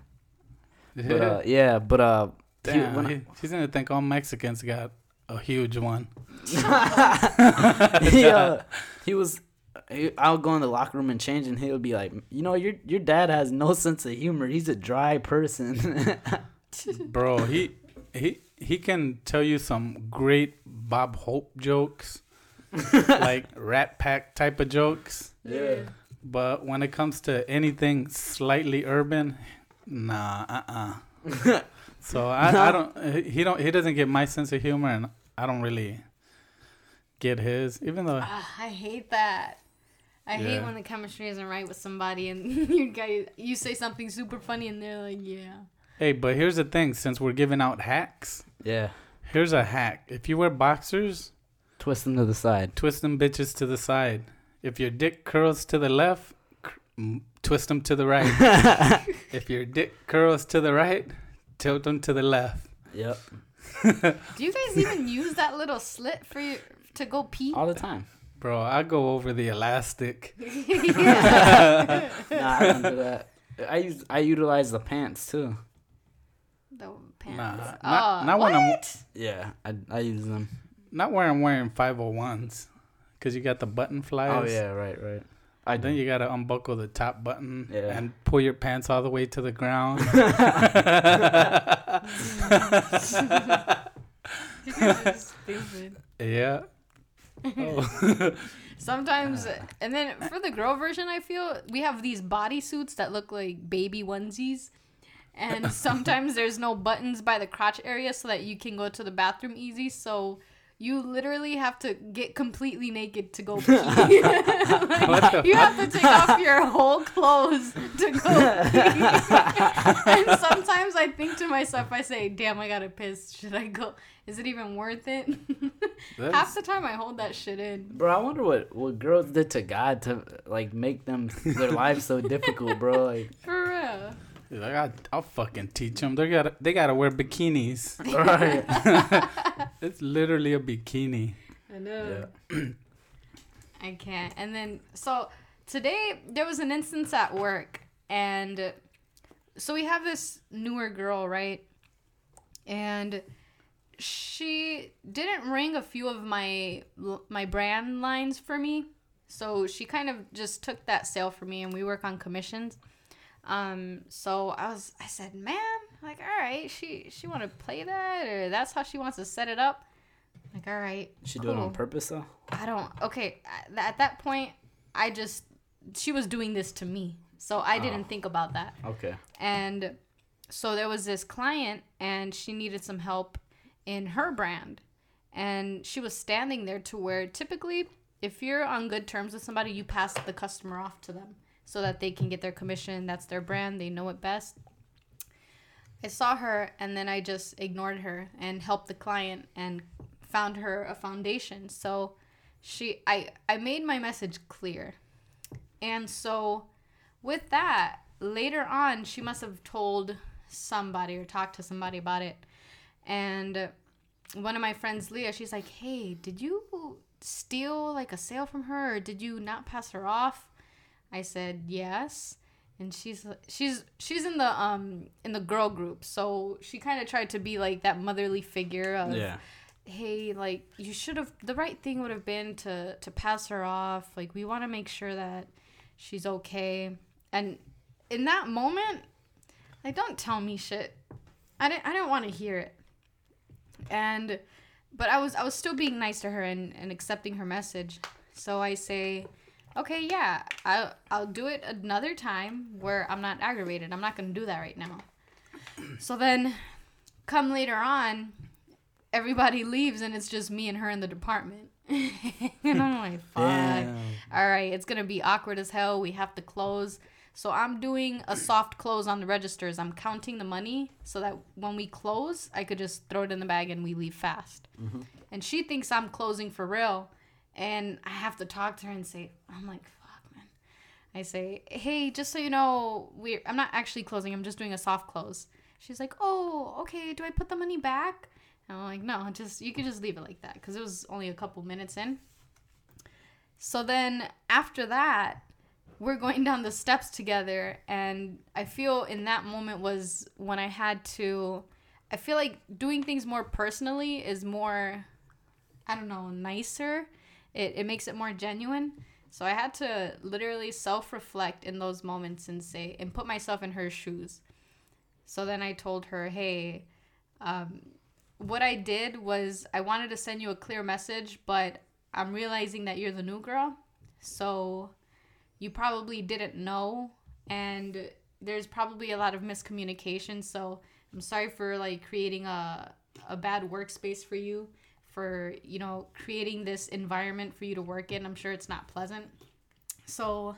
[SPEAKER 1] yeah.
[SPEAKER 3] But uh, yeah, but uh, he-
[SPEAKER 1] Damn, he- he's gonna think all Mexicans got a huge one.
[SPEAKER 3] he, uh, he was. He, I would go in the locker room and change, and he'll be like, "You know, your your dad has no sense of humor. He's a dry person."
[SPEAKER 1] Bro, he he he can tell you some great Bob Hope jokes, like Rat Pack type of jokes.
[SPEAKER 3] yeah.
[SPEAKER 1] But when it comes to anything slightly urban, nah, uh, uh So I, I don't. He don't. He doesn't get my sense of humor, and I don't really get his. Even though
[SPEAKER 2] Ah, I hate that. I hate when the chemistry isn't right with somebody and you guys you say something super funny and they're like, yeah.
[SPEAKER 1] Hey, but here's the thing: since we're giving out hacks,
[SPEAKER 3] Yeah.
[SPEAKER 1] here's a hack. If you wear boxers,
[SPEAKER 3] Twist them to the side.
[SPEAKER 1] twist them bitches to the side. If your dick curls to the left, cr- twist them to the right. if your dick curls to the right, tilt them to the left.
[SPEAKER 3] Yep.
[SPEAKER 2] Do you guys even use that little slit for your, to go pee?
[SPEAKER 3] All the time.
[SPEAKER 1] Bro, I go over the elastic.
[SPEAKER 3] Nah, I don't do that. I use I utilize the pants too.
[SPEAKER 2] The pants.
[SPEAKER 1] Nah,
[SPEAKER 2] oh,
[SPEAKER 1] not- not
[SPEAKER 2] what?
[SPEAKER 1] when I'm-
[SPEAKER 3] Yeah, I I use them.
[SPEAKER 1] Not where I'm wearing 501s, because you got the button flyers.
[SPEAKER 3] Oh yeah, right, right. I
[SPEAKER 1] Then
[SPEAKER 3] do.
[SPEAKER 1] you gotta unbuckle the top button
[SPEAKER 3] Yeah.
[SPEAKER 1] and pull your pants all the way to the ground.
[SPEAKER 2] You guys are stupid.
[SPEAKER 1] yeah. Oh.
[SPEAKER 2] Sometimes, and then for the girl version, I feel we have these bodysuits that look like baby onesies, and sometimes there's no buttons by the crotch area so that you can go to the bathroom easy. So you literally have to get completely naked to go pee. Like, you have to take off your whole clothes to go pee. and sometimes I think to myself, I say, "Damn, I gotta piss. Should I go? Is it even worth it?" Half the time, I hold that shit in.
[SPEAKER 3] Bro, I wonder what what girls did to God to like make them their lives so difficult, bro. Like,
[SPEAKER 2] For real.
[SPEAKER 1] He's like, I, I'll fucking teach them. They gotta, they gotta wear bikinis.
[SPEAKER 3] right?
[SPEAKER 1] It's literally a bikini.
[SPEAKER 2] I know.
[SPEAKER 3] Yeah.
[SPEAKER 2] I can't. And then so today there was an instance at work and so we have this newer girl, right? And she didn't ring a few of my my brand lines for me. So she kind of just took that sale for me and we work on commissions. Um so I was I said, "Man, like all right, she she want to play that or that's how she wants to set it up." Like, all right.
[SPEAKER 3] She do it on purpose though.
[SPEAKER 2] I don't. Okay, at- at that point, I just she was doing this to me, so I didn't
[SPEAKER 3] Oh.
[SPEAKER 2] think about that.
[SPEAKER 3] Okay.
[SPEAKER 2] And so there was this client, and she needed some help in her brand, and she was standing there to where typically, if you're on good terms with somebody, you pass the customer off to them so that they can get their commission. That's their brand. They know it best. I saw her and then I just ignored her and helped the client and found her a foundation. So she I I made my message clear. And so with that, later on she must have told somebody or talked to somebody about it. And one of my friends, Leah, she's like, "Hey, did you steal like a sale from her or did you not pass her off?" I said, "Yes." and she's she's she's in the um in the girl group. So she kind of tried to be like that motherly figure of
[SPEAKER 3] Yeah.
[SPEAKER 2] hey like you should have the right thing would have been to to pass her off. Like we want to make sure that she's okay. And in that moment like don't tell me shit. I didn't i didn't want to hear it. And but i was i was still being nice to her and, and accepting her message. So i say okay yeah I, i'll do it another time where i'm not aggravated. I'm not going to do that right now. So then come later on everybody leaves and it's just me and her in the department. And i'm like fuck.
[SPEAKER 3] Damn.
[SPEAKER 2] all right it's gonna be awkward as hell. We have to close. So i'm doing a soft close on the registers. I'm counting the money so that when we close i could just throw it in the bag and we leave fast. Mm-hmm. And she thinks i'm closing for real and i have to talk to her and say i'm like fuck man. I say hey just so you know we i'm not actually closing i'm just doing a soft close. She's like oh okay do i put the money back? And i'm like no just you could just leave it like that because it was only a couple minutes in. So then after that, we're going down the steps together and I feel in that moment was when I had to I feel like doing things more personally is more I don't know, nicer. It it makes it more genuine. So I had to literally self-reflect in those moments and say and put myself in her shoes. So then I told her, "Hey, um, what I did was I wanted to send you a clear message, but I'm realizing that you're the new girl. So you probably didn't know and there's probably a lot of miscommunication. So I'm sorry for like creating a a bad workspace for you for, you know, creating this environment for you to work in. I'm sure it's not pleasant. So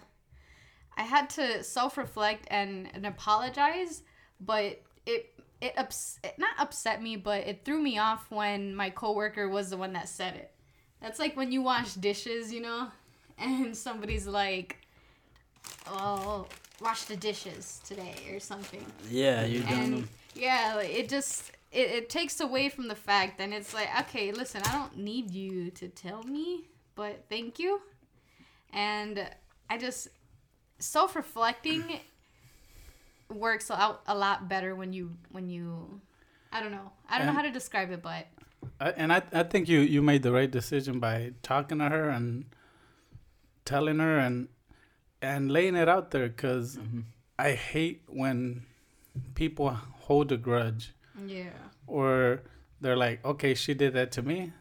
[SPEAKER 2] I had to self-reflect and, and apologize, but it it, ups- it not upset me, but it threw me off when my coworker was the one that said it. That's like when you wash dishes, you know, and somebody's like, "Oh, wash the dishes today" or something.
[SPEAKER 3] Yeah, you're them.
[SPEAKER 2] yeah, it just it, it takes away from the fact, and it's like, okay, listen, I don't need you to tell me, but thank you. And I just self reflecting works out a lot better when you when you I don't know I don't know how to describe it, but
[SPEAKER 1] I, and I, I think you, you made the right decision by talking to her and telling her and and laying it out there because
[SPEAKER 3] Mhm.
[SPEAKER 1] I hate when people hold a grudge
[SPEAKER 2] yeah,
[SPEAKER 1] or they're like, okay, she did that to me.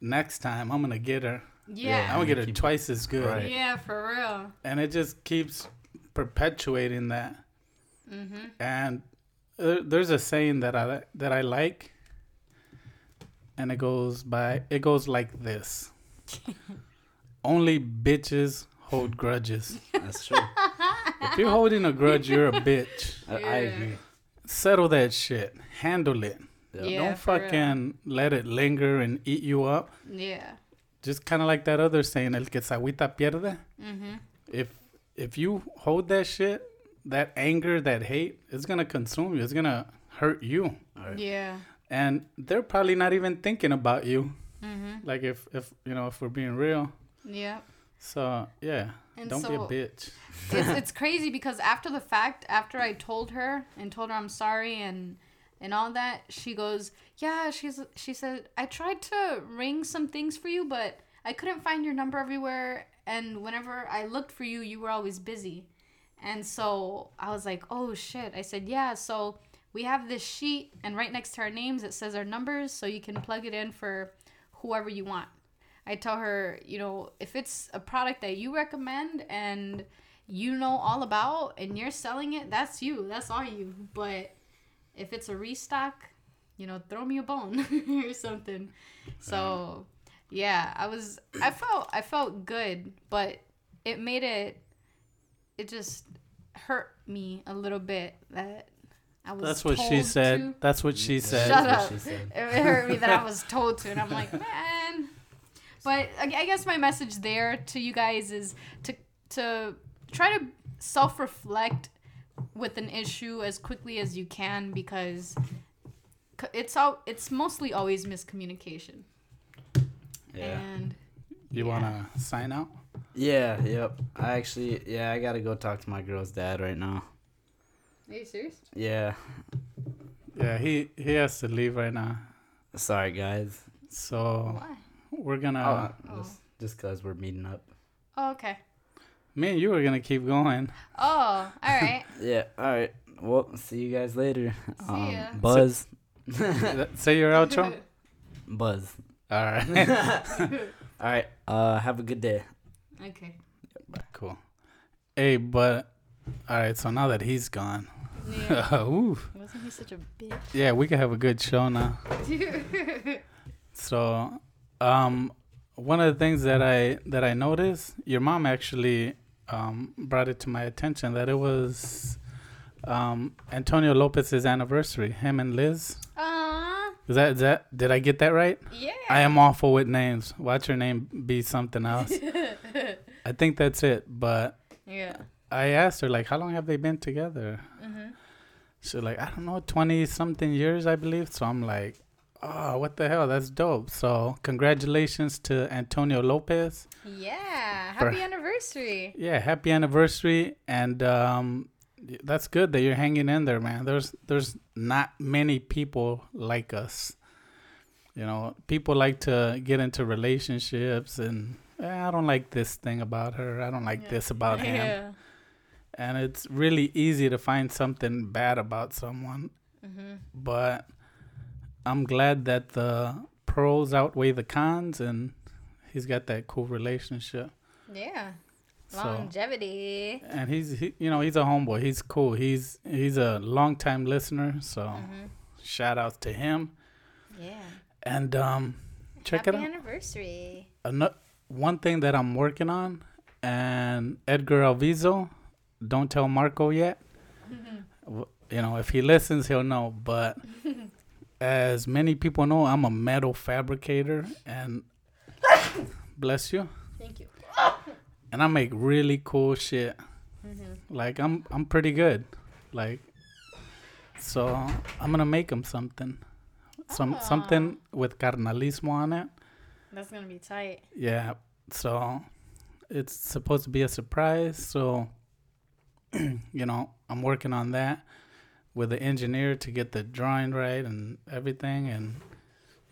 [SPEAKER 1] Next time, I'm gonna get her.
[SPEAKER 2] yeah,
[SPEAKER 1] I'm gonna get her twice as good.
[SPEAKER 3] Right.
[SPEAKER 2] yeah, for real.
[SPEAKER 1] And it just keeps perpetuating that.
[SPEAKER 2] Mhm.
[SPEAKER 1] And there- there's a saying that I that I like, and it goes by it goes like this: Only bitches hold grudges.
[SPEAKER 3] That's true.
[SPEAKER 1] If you're holding a grudge, you're a bitch.
[SPEAKER 3] I, I agree.
[SPEAKER 1] Settle that shit. Handle it.
[SPEAKER 3] Yeah.
[SPEAKER 2] Yeah,
[SPEAKER 1] Don't
[SPEAKER 2] for real.
[SPEAKER 1] fucking let it linger and eat you up.
[SPEAKER 2] Yeah.
[SPEAKER 1] Just kind of like that other saying, el que se agüita pierde.
[SPEAKER 2] Mhm.
[SPEAKER 1] If if you hold that shit, that anger, that hate, it's gonna consume you. It's gonna hurt you.
[SPEAKER 3] All right.
[SPEAKER 2] Yeah.
[SPEAKER 1] and they're probably not even thinking about you.
[SPEAKER 2] Mhm.
[SPEAKER 1] Like if if you know if we're being real.
[SPEAKER 2] Yeah.
[SPEAKER 1] So yeah,
[SPEAKER 2] And
[SPEAKER 1] don't
[SPEAKER 2] so
[SPEAKER 1] be a bitch.
[SPEAKER 2] it's it's crazy because after the fact, after I told her and told her I'm sorry and and all that, she goes, "Yeah." She's she said, "I tried to ring some things for you, but I couldn't find your number everywhere, and whenever I looked for you, you were always busy." And so I was like, "Oh shit!" I said, "Yeah." So we have this sheet, and right next to our names, it says our numbers, so you can plug it in for whoever you want. I tell her, you know, if it's a product that you recommend and you know all about and you're selling it, that's you. That's all you. But if it's a restock, you know, throw me a bone or something. So, yeah, I was I felt I felt good, but it made it it just hurt me a little bit that I was
[SPEAKER 1] That's what she said.
[SPEAKER 2] to.
[SPEAKER 1] That's what she said.
[SPEAKER 2] Shut
[SPEAKER 3] That's
[SPEAKER 2] up.
[SPEAKER 3] what she said.
[SPEAKER 2] It hurt me that I was told to, and I'm like, man. But I I guess my message there to you guys is to to try to self reflect with an issue as quickly as you can because it's all it's mostly always miscommunication.
[SPEAKER 3] Yeah.
[SPEAKER 2] And
[SPEAKER 1] You
[SPEAKER 2] yeah.
[SPEAKER 1] wanna sign out?
[SPEAKER 3] Yeah. Yep. I actually. Yeah. I gotta go talk to my girl's dad right now.
[SPEAKER 2] Are you serious?
[SPEAKER 3] Yeah.
[SPEAKER 1] Yeah, he he has to leave right now.
[SPEAKER 3] Sorry, guys.
[SPEAKER 1] So
[SPEAKER 2] Why?
[SPEAKER 1] We're gonna.
[SPEAKER 3] oh,
[SPEAKER 2] Oh.
[SPEAKER 3] just just cause we're meeting up.
[SPEAKER 2] Oh, okay.
[SPEAKER 1] Me and you are gonna keep going.
[SPEAKER 2] Oh, all right.
[SPEAKER 3] Yeah. All right. Well, see you guys later. Um,
[SPEAKER 2] See ya.
[SPEAKER 3] Buzz.
[SPEAKER 1] Say your outro.
[SPEAKER 3] Buzz.
[SPEAKER 1] All right.
[SPEAKER 3] All right. Uh, have a good day.
[SPEAKER 2] okay.
[SPEAKER 1] cool. Hey, but all right. So now that he's gone,
[SPEAKER 2] Yeah.
[SPEAKER 1] Ooh.
[SPEAKER 2] Wasn't he such a bitch?
[SPEAKER 1] yeah, we can have a good show now. So, um, one of the things that I that I noticed, your mom actually um, brought it to my attention that it was um, Antonio Lopez's anniversary. Him and Liz.
[SPEAKER 2] Aww.
[SPEAKER 1] Is that is that? Did I get that right?
[SPEAKER 2] Yeah.
[SPEAKER 1] I am awful with names. Watch your name be something else. I think that's it. But
[SPEAKER 2] yeah.
[SPEAKER 1] I asked her like, how long have they been together?
[SPEAKER 2] Mhm.
[SPEAKER 1] She's like, I don't know, twenty something years, I believe. So I'm like, oh, what the hell? That's dope. So congratulations to Antonio Lopez.
[SPEAKER 2] Yeah.
[SPEAKER 1] For-
[SPEAKER 2] Happy anniversary.
[SPEAKER 1] Yeah, happy anniversary, and um, that's good that you're hanging in there, man. There's there's not many people like us. You know, people like to get into relationships, and eh, I don't like this thing about her. I don't like
[SPEAKER 2] Yeah.
[SPEAKER 1] this about him.
[SPEAKER 2] Yeah.
[SPEAKER 1] And it's really easy to find something bad about someone,
[SPEAKER 2] Mhm.
[SPEAKER 1] but I'm glad that the pros outweigh the cons, and he's got that cool relationship.
[SPEAKER 2] Yeah.
[SPEAKER 1] So
[SPEAKER 2] Longevity.
[SPEAKER 1] and he's he, you know he's a homeboy. He's cool. He's he's a long time listener. So
[SPEAKER 2] Mhm.
[SPEAKER 1] shout outs to him.
[SPEAKER 2] Yeah.
[SPEAKER 1] And um, check
[SPEAKER 2] Happy
[SPEAKER 1] it out.
[SPEAKER 2] anniversary.
[SPEAKER 1] Another, one thing that I'm working on, and Edgar Alviso, don't tell Marco yet. You know, if he listens, he'll know. But as many people know, I'm a metal fabricator, and bless you.
[SPEAKER 2] Thank you.
[SPEAKER 1] And I make really cool shit.
[SPEAKER 2] Mm-hmm.
[SPEAKER 1] Like I'm I'm pretty good. Like so I'm gonna make him something. Some something with carnalismo on it.
[SPEAKER 2] That's gonna be tight.
[SPEAKER 1] Yeah. So it's supposed to be a surprise. So you know, I'm working on that with the engineer to get the drawing right and everything and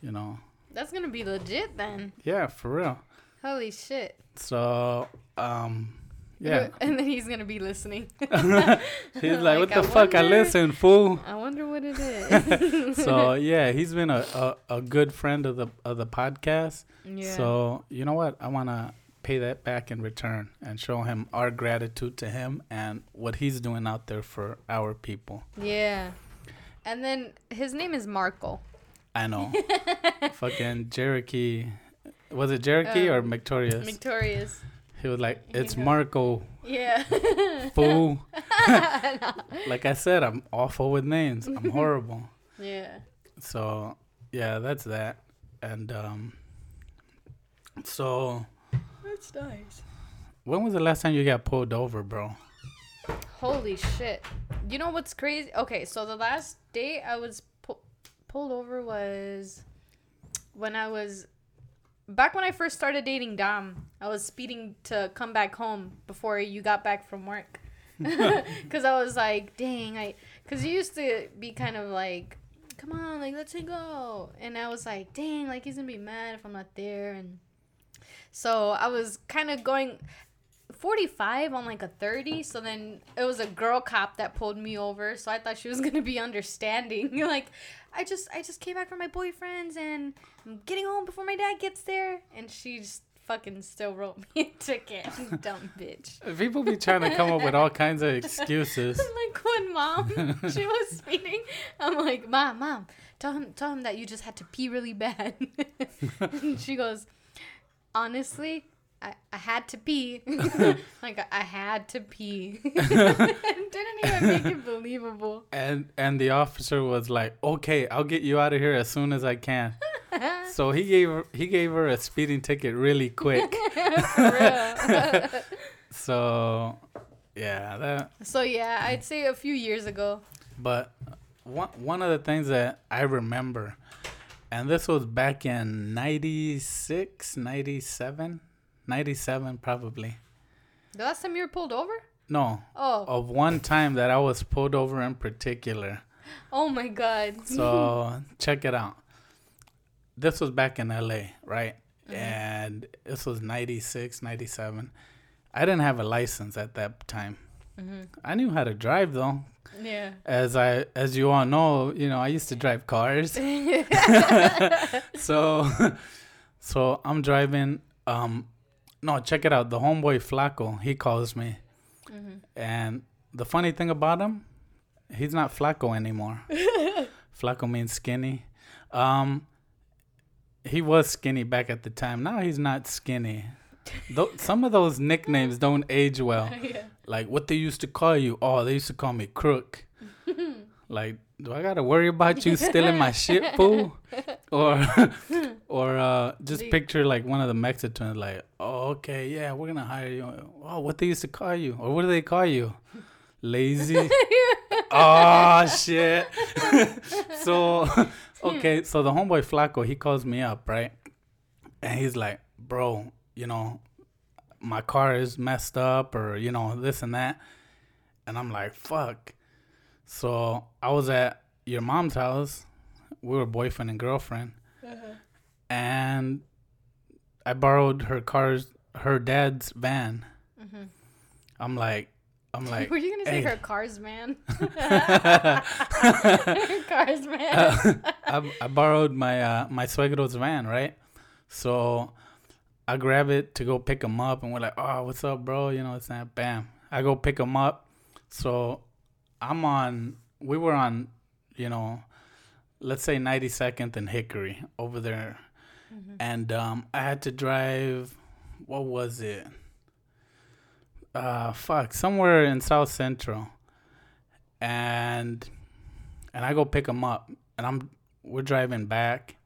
[SPEAKER 1] you know,
[SPEAKER 2] That's gonna be legit then.
[SPEAKER 1] yeah, for real.
[SPEAKER 2] Holy shit.
[SPEAKER 1] So um yeah.
[SPEAKER 2] and then he's gonna be listening.
[SPEAKER 1] He's like, what
[SPEAKER 2] I
[SPEAKER 1] the fuck? I listen, fool.
[SPEAKER 2] I wonder what it is.
[SPEAKER 1] so yeah, he's been a, a, a good friend of the of the podcast.
[SPEAKER 2] yeah.
[SPEAKER 1] So you know what? I want to pay that back in return and show him our gratitude to him and what he's doing out there for our people.
[SPEAKER 2] yeah. and then his name is Marco.
[SPEAKER 1] I know. Fucking Cherokee. Was it Cherokee or
[SPEAKER 2] Um,
[SPEAKER 1] Victorious?
[SPEAKER 2] Victorious.
[SPEAKER 1] he was like, "It's
[SPEAKER 2] Yeah.
[SPEAKER 1] Marco,
[SPEAKER 2] Yeah.
[SPEAKER 1] fool." like I said, I'm awful with names. I'm horrible.
[SPEAKER 2] yeah.
[SPEAKER 1] So yeah, that's that. And um, so
[SPEAKER 2] That's nice.
[SPEAKER 1] when was the last time you got pulled over, bro?
[SPEAKER 2] Holy shit. You know what's crazy? Okay, so the last day I was pu- pulled over was when I was back when I first started dating Dom. I was speeding to come back home before you got back from work. Cuz I was like, "Dang, I cuz you used to be kind of like, "Come on, like let's go." And I was like, "Dang, like he's going to be mad if I'm not there." And so I was kind of going 45 on like a 30 so then it was a girl cop that pulled me over so i thought she was gonna be understanding. Like i just i just came back from my boyfriend's and i'm getting home before my dad gets there and she just fucking still wrote me a ticket. Dumb bitch.
[SPEAKER 1] People be trying to come up with all kinds of excuses.
[SPEAKER 2] like when mom she was speeding. I'm like mom mom tell him tell him that you just had to pee really bad. And she goes honestly I, I had to pee like I had to pee didn't even make it believable
[SPEAKER 1] And and the officer was like, "Okay, I'll get you out of here as soon as I can." so he gave her, he gave her a speeding ticket really quick. So yeah, that.
[SPEAKER 2] so yeah i'd say a few years ago
[SPEAKER 1] But one one of the things that I remember, and this was back in 96, 97, 97 probably.
[SPEAKER 2] the last time you were pulled over
[SPEAKER 1] No,
[SPEAKER 2] oh
[SPEAKER 1] of one time that I was pulled over in particular.
[SPEAKER 2] oh my god
[SPEAKER 1] So check it out. This was back in LA, right? Mm-hmm. And this was 96, 97. I didn't have a license at that time. I knew how to drive though.
[SPEAKER 2] yeah
[SPEAKER 1] As I as you all know, you know, I used to drive cars. so so I'm driving um no, check it out. The homeboy Flaco, he calls me. And the funny thing about him, he's not Flaco anymore. Flaco means skinny. Um he was skinny back at the time. Now he's not skinny. Tho- some of those nicknames don't age well.
[SPEAKER 2] yeah
[SPEAKER 1] Like what they used to call you. Oh, they used to call me crook. like, do I gotta worry about you stealing my shit, fool? Or, or uh, just picture like one of the Mexicans, like, oh, okay, yeah, we're gonna hire you. Oh, what they used to call you, or what do they call you? Lazy. oh shit. so, okay, so the homeboy Flaco, he calls me up, right? And he's like, bro, you know, my car is messed up or, you know, this and that. And I'm like, fuck. So I was at your mom's house. We were boyfriend and girlfriend. And I borrowed her car's, her dad's van. I'm like, I'm like,
[SPEAKER 2] Were you gonna say
[SPEAKER 1] hey.
[SPEAKER 2] her cars man? cars man.
[SPEAKER 1] I, I borrowed my uh, my suegro's van, right? So I grab it to go pick him up, and we're like, "Oh, what's up, bro?" You know, it's that. Bam! I go pick him up. So I'm on. We were on, you know, let's say 92nd and Hickory over there, and um, I had to drive. What was it? Uh, fuck, somewhere in South Central, and and I go pick him up, and I'm we're driving back,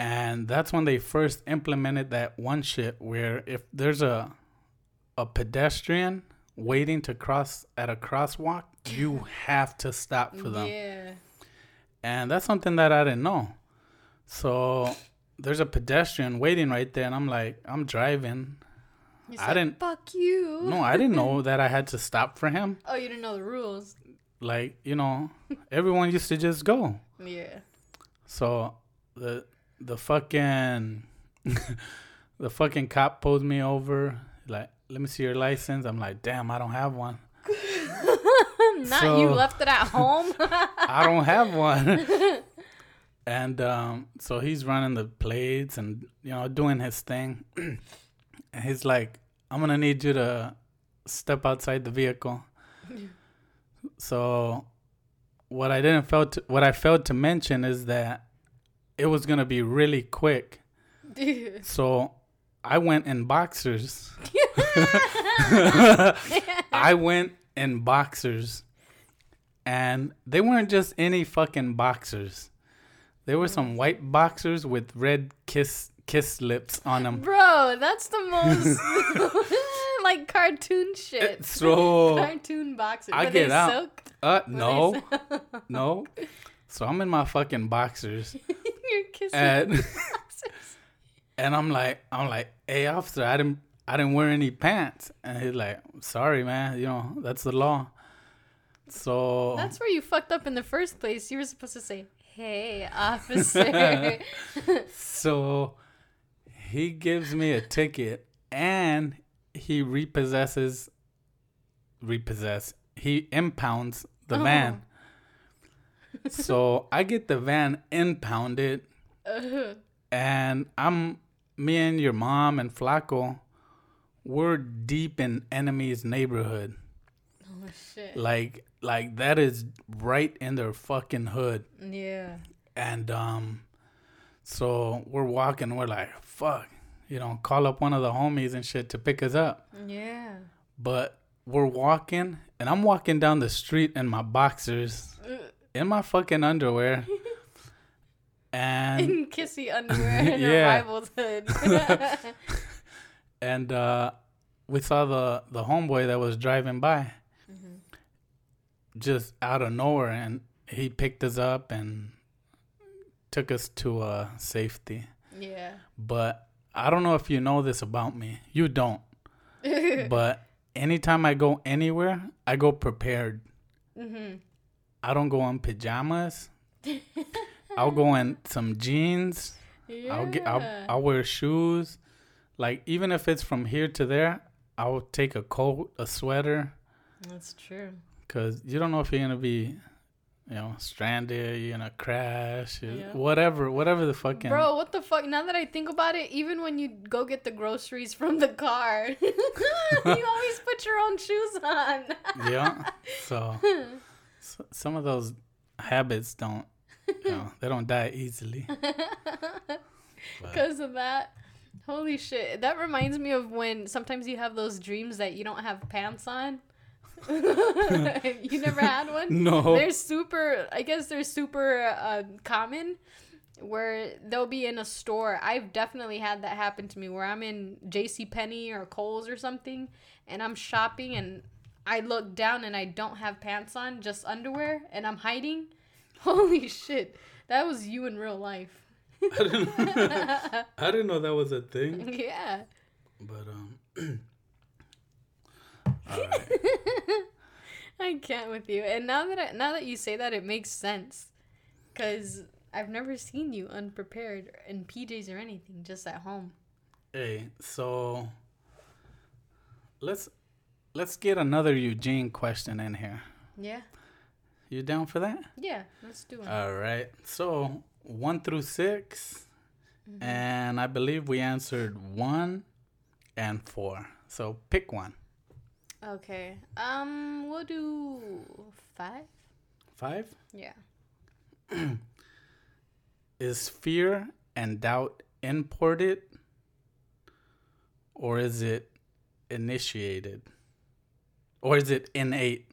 [SPEAKER 1] and that's when they first implemented that one shit where if there's a a pedestrian waiting to cross at a crosswalk, you have to stop for them.
[SPEAKER 2] Yeah.
[SPEAKER 1] And that's something that I didn't know. So there's a pedestrian waiting right there, and I'm like, I'm driving. I
[SPEAKER 2] said,
[SPEAKER 1] didn't-
[SPEAKER 2] Fuck you.
[SPEAKER 1] No, I didn't know that I had to stop for him.
[SPEAKER 2] Oh, you didn't know the rules.
[SPEAKER 1] Like, you know, everyone used to just go.
[SPEAKER 2] Yeah.
[SPEAKER 1] So the the fucking the fucking cop pulls me over. Like, let me see your license. I'm like, damn, I don't have one.
[SPEAKER 2] Not
[SPEAKER 1] So-
[SPEAKER 2] you left it at home.
[SPEAKER 1] I don't have one. and um, so he's running the plates and you know doing his thing. and he's like, "I'm gonna need you to step outside the vehicle." so what I didn't fail to what I failed to mention is that it was gonna be really quick. Dude. So I went in boxers. I went in boxers, and they weren't just any fucking boxers. They were some white boxers with red kiss kiss lips on them.
[SPEAKER 2] Bro, that's the most like cartoon shit.
[SPEAKER 1] So
[SPEAKER 2] cartoon boxers.
[SPEAKER 1] I
[SPEAKER 2] Were
[SPEAKER 1] get out.
[SPEAKER 2] silk?
[SPEAKER 1] uh
[SPEAKER 2] Were
[SPEAKER 1] no no. So I'm in my fucking boxers,
[SPEAKER 2] You're kissing
[SPEAKER 1] and and I'm like I'm like, hey officer, I didn't I didn't wear any pants, and he's like, sorry man, you know that's the law. So
[SPEAKER 2] That's where you fucked up in the first place. You were supposed to say, "Hey, officer."
[SPEAKER 1] So he gives me a ticket and he repossesses repossess. He impounds the
[SPEAKER 2] Oh.
[SPEAKER 1] van. so I get the van impounded
[SPEAKER 2] Uh,
[SPEAKER 1] and I'm me and your mom and Flaco we're deep in enemy's neighborhood.
[SPEAKER 2] oh shit.
[SPEAKER 1] Like like that is right in their fucking hood.
[SPEAKER 2] Yeah.
[SPEAKER 1] And um, so we're walking. We're like, fuck, you know, call up one of the homies and shit to pick us up.
[SPEAKER 2] Yeah.
[SPEAKER 1] But we're walking, and I'm walking down the street in my boxers, in my fucking underwear, and
[SPEAKER 2] In kissy underwear in
[SPEAKER 1] Yeah.
[SPEAKER 2] rival's hood.
[SPEAKER 1] and uh, we saw the the homeboy that was driving by, just out of nowhere, and he picked us up and took us to uh, safety.
[SPEAKER 2] yeah.
[SPEAKER 1] but I don't know if you know this about me. You don't. but anytime I go anywhere, I go prepared.
[SPEAKER 2] hmm
[SPEAKER 1] I don't go in pajamas. I'll go in some jeans.
[SPEAKER 2] Yeah.
[SPEAKER 1] I'll get I'll, I'll wear shoes. Like even if it's from here to there, I'll take a coat, a sweater
[SPEAKER 2] That's true.
[SPEAKER 1] cuz you don't know if you're going to be you know, stranded, you're gonna crash,
[SPEAKER 2] Yeah.
[SPEAKER 1] whatever, whatever the fucking.
[SPEAKER 2] Bro, what the fuck? Now that I think about it, even when you go get the groceries from the car, you always put your own shoes on.
[SPEAKER 1] Yeah. So, so some of those habits don't, you know, they don't die easily.
[SPEAKER 2] Because of that. Holy shit. That reminds me of when sometimes you have those dreams that you don't have pants on. you never had one?
[SPEAKER 1] no.
[SPEAKER 2] They're super, I guess they're super uh, common where they'll be in a store. I've definitely had that happen to me where I'm in JC Penney or Kohl's or something and I'm shopping and I look down and I don't have pants on, just underwear, and I'm hiding. Holy shit. That was you in real life.
[SPEAKER 1] I didn't, I didn't know that was a thing.
[SPEAKER 2] yeah.
[SPEAKER 1] But um.
[SPEAKER 2] I can't with you. And now that I, now that you say that, it makes sense. Cause I've never seen you unprepared in PJs or anything, just at home.
[SPEAKER 1] Hey, so let's let's get another Eugene question in here.
[SPEAKER 2] Yeah.
[SPEAKER 1] You down for that?
[SPEAKER 2] Yeah. Let's do it.
[SPEAKER 1] All right. So one through 6 and I believe we answered one and four. So pick one.
[SPEAKER 2] okay. Um, we'll do five.
[SPEAKER 1] Five
[SPEAKER 2] Yeah.
[SPEAKER 1] is fear and doubt imported, or is it initiated, or is it innate?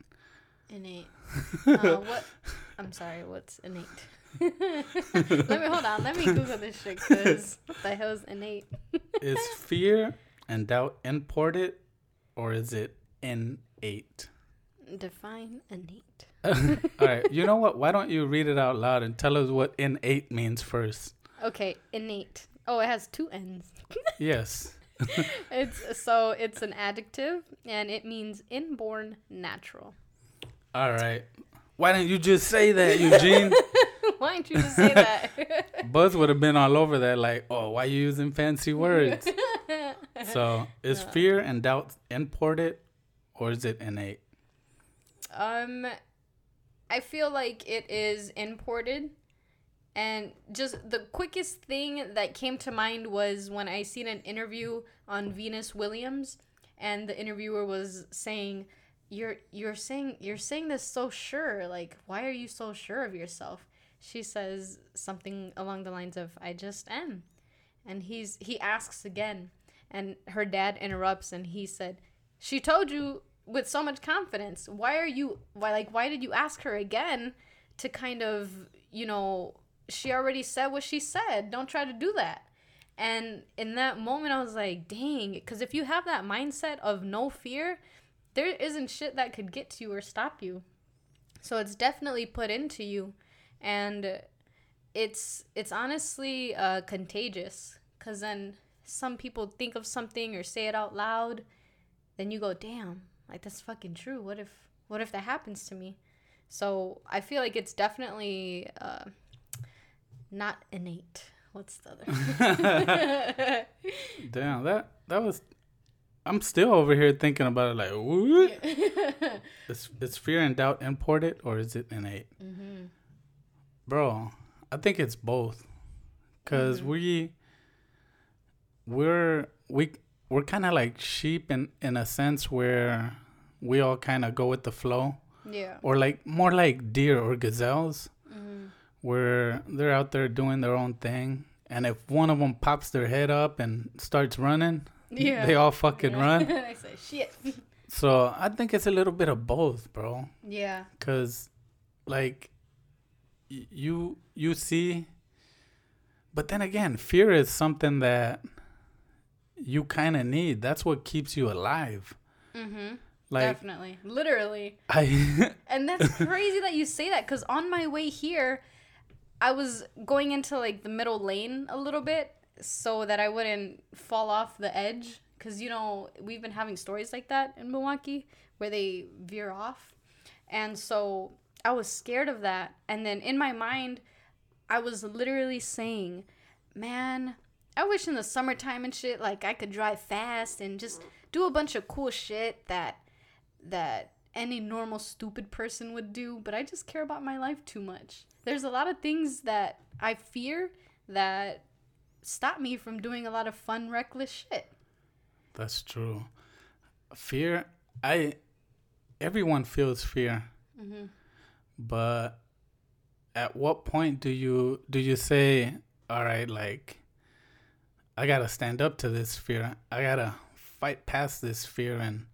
[SPEAKER 2] Innate. uh, what? I'm sorry. What's innate? let me hold on. Let me Google this shit. Cause what the hell is innate?
[SPEAKER 1] Is fear and doubt imported, or is it innate?
[SPEAKER 2] Define innate.
[SPEAKER 1] All right. You know what? Why don't you read it out loud and tell us what innate means first?
[SPEAKER 2] Okay, innate. Oh, it has two N's.
[SPEAKER 1] Yes.
[SPEAKER 2] It's so it's an adjective and it means inborn natural.
[SPEAKER 1] All right. Why didn't you just say that, Eugene?
[SPEAKER 2] Why didn't you just say that?
[SPEAKER 1] Buzz would have been all over that, like, oh, why you using fancy words? So, is fear and doubt imported, or is it innate?
[SPEAKER 2] um I feel like it is imported and just the quickest thing that came to mind was when I seen an interview on Venus Williams and the interviewer was saying you're you're saying you're saying this so sure. Like, why are you so sure of yourself?" She says something along the lines of, "I just am." And he's he asks again, and her dad interrupts and he said, "She told you with so much confidence. Why are you why like why did you ask her again to kind of, you know, she already said what she said. Don't try to do that." And in that moment, I was like, dang, because if you have that mindset of no fear, there isn't shit that could get to you or stop you. So it's definitely put into you. And it's it's honestly uh, contagious because then some people think of something or say it out loud then you go damn like that's fucking true what if what if that happens to me so i feel like it's definitely uh, not innate what's the other
[SPEAKER 1] Damn, that that was. I'm still over here thinking about it. Like, what? is, is fear and doubt imported or is it innate?
[SPEAKER 2] mm-hmm.
[SPEAKER 1] Bro, I think it's both. because
[SPEAKER 2] Mhm.
[SPEAKER 1] we we're we we're kind of like sheep in in a sense where we all kind of go with the flow
[SPEAKER 2] Yeah.
[SPEAKER 1] or like more like deer or gazelles
[SPEAKER 2] Mm-hmm.
[SPEAKER 1] Where they're out there doing their own thing and if one of them pops their head up and starts running
[SPEAKER 2] Yeah.
[SPEAKER 1] they all fucking
[SPEAKER 2] Yeah.
[SPEAKER 1] run
[SPEAKER 2] I say shit.
[SPEAKER 1] so i think it's a little bit of both bro
[SPEAKER 2] Yeah.
[SPEAKER 1] because like y- you you see but then again fear is something that you kind of need that's what keeps you alive
[SPEAKER 2] Mm-hmm.
[SPEAKER 1] like
[SPEAKER 2] Definitely. Literally.
[SPEAKER 1] i
[SPEAKER 2] And that's crazy that you say that because on my way here, I was going into like the middle lane a little bit so that I wouldn't fall off the edge. Because, you know, we've been having stories like that in Milwaukee where they veer off. And so I was scared of that. And then in my mind, I was literally saying, man, I wish in the summertime and shit, like I could drive fast and just do a bunch of cool shit that that any normal stupid person would do, but I just care about my life too much. There's a lot of things that I fear that stop me from doing a lot of fun, reckless shit.
[SPEAKER 1] that's true fear i everyone feels fear
[SPEAKER 2] Mm-hmm.
[SPEAKER 1] but at what point do you do you say all right like i gotta stand up to this fear i gotta fight past this fear and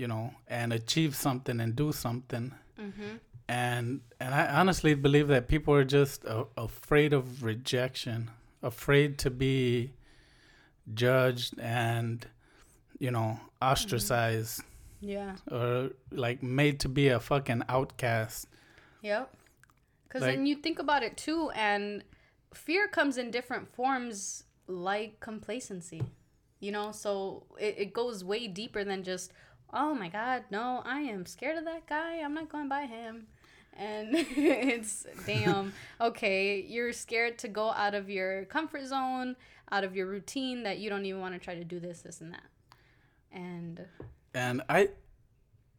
[SPEAKER 1] you know and achieve something and do something
[SPEAKER 2] Mm-hmm.
[SPEAKER 1] and and i honestly believe that people are just a afraid of rejection afraid to be judged and you know ostracized
[SPEAKER 2] Yeah.
[SPEAKER 1] or like made to be a fucking outcast
[SPEAKER 2] Yep. Because
[SPEAKER 1] Like-
[SPEAKER 2] then you think about it too, and fear comes in different forms, like complacency. You know, so it, it goes way deeper than just, oh my God, no, I am scared of that guy. I'm not going by him. And it's, damn, okay, you're scared to go out of your comfort zone, out of your routine that you don't even want to try to do this, this, and that. And
[SPEAKER 1] and i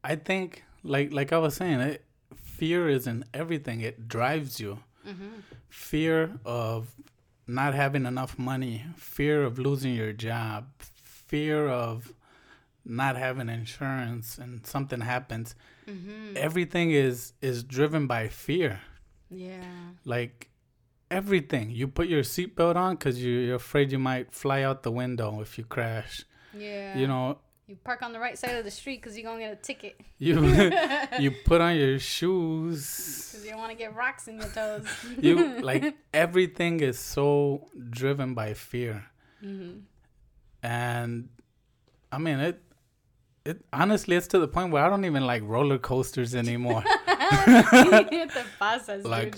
[SPEAKER 1] i think like like i was saying it, fear is in everything it drives you
[SPEAKER 2] mm-hmm,
[SPEAKER 1] fear of not having enough money fear of losing your job fear of not having insurance and something happens
[SPEAKER 2] mm-hmm.
[SPEAKER 1] everything is is driven by fear
[SPEAKER 2] yeah.
[SPEAKER 1] like everything you put your seatbelt on because you, you're afraid you might fly out the window if you crash
[SPEAKER 2] Yeah.
[SPEAKER 1] you know
[SPEAKER 2] You park on the right side of the street because you're going to get a ticket.
[SPEAKER 1] you you put on your shoes
[SPEAKER 2] Because you don't want to get rocks in your toes.
[SPEAKER 1] you like everything is so driven by fear
[SPEAKER 2] hmm
[SPEAKER 1] and i mean it it honestly it's to the point where i don't even like roller coasters anymore like
[SPEAKER 2] dude.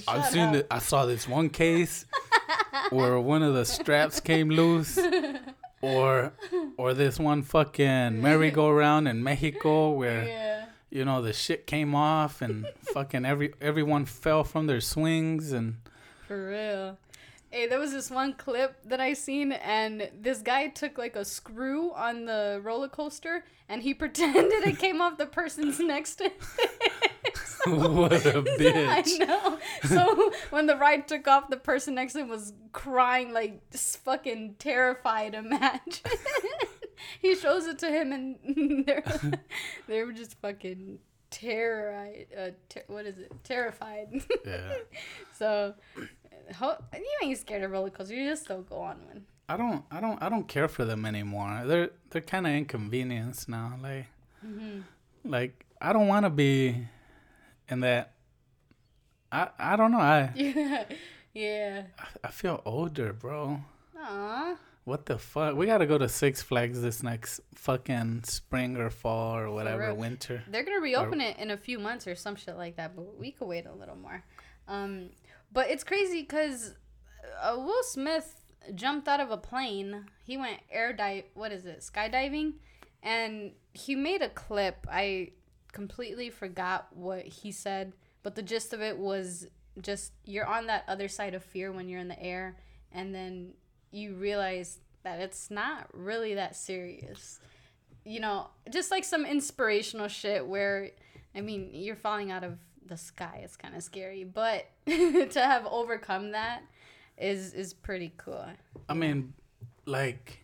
[SPEAKER 1] i've seen the, i saw this one case where one of the straps came loose or or this one fucking merry-go-round in mexico where
[SPEAKER 2] Yeah.
[SPEAKER 1] you know the shit came off and fucking every everyone fell from their swings and
[SPEAKER 2] For real. Hey, there was this one clip that I seen, and this guy took like a screw on the roller coaster, and he pretended it came off the person's next to him.
[SPEAKER 1] what a bitch I
[SPEAKER 2] know. So when the ride took off, the person next to him was crying, like just fucking terrified. Imagine. he shows it to him, and they're they were just fucking terrorized. Uh, ter- what is it? Terrified.
[SPEAKER 1] Yeah.
[SPEAKER 2] so, ho- you ain't scared of roller coasters. You just don't go on one.
[SPEAKER 1] I don't I don't I don't care for them anymore. They're they're kind of inconvenience now. Like
[SPEAKER 2] Mm-hmm.
[SPEAKER 1] like I don't want to be in that. I I don't know. I
[SPEAKER 2] Yeah, yeah.
[SPEAKER 1] I feel older, bro.
[SPEAKER 2] Aw.
[SPEAKER 1] What the fuck? We gotta go to Six Flags this next fucking spring or fall or whatever winter.
[SPEAKER 2] They're gonna reopen it in a few months or some shit like that, but we could wait a little more. Um, but it's crazy because uh, Will Smith jumped out of a plane. He went air dive. What is it? Skydiving, and he made a clip. I completely forgot what he said, but the gist of it was just you're on that other side of fear when you're in the air, and then you realize that it's not really that serious you know, just like some inspirational shit where, I mean, you're falling out of the sky. It's kind of scary, but to have overcome that is is pretty cool.
[SPEAKER 1] I mean, like,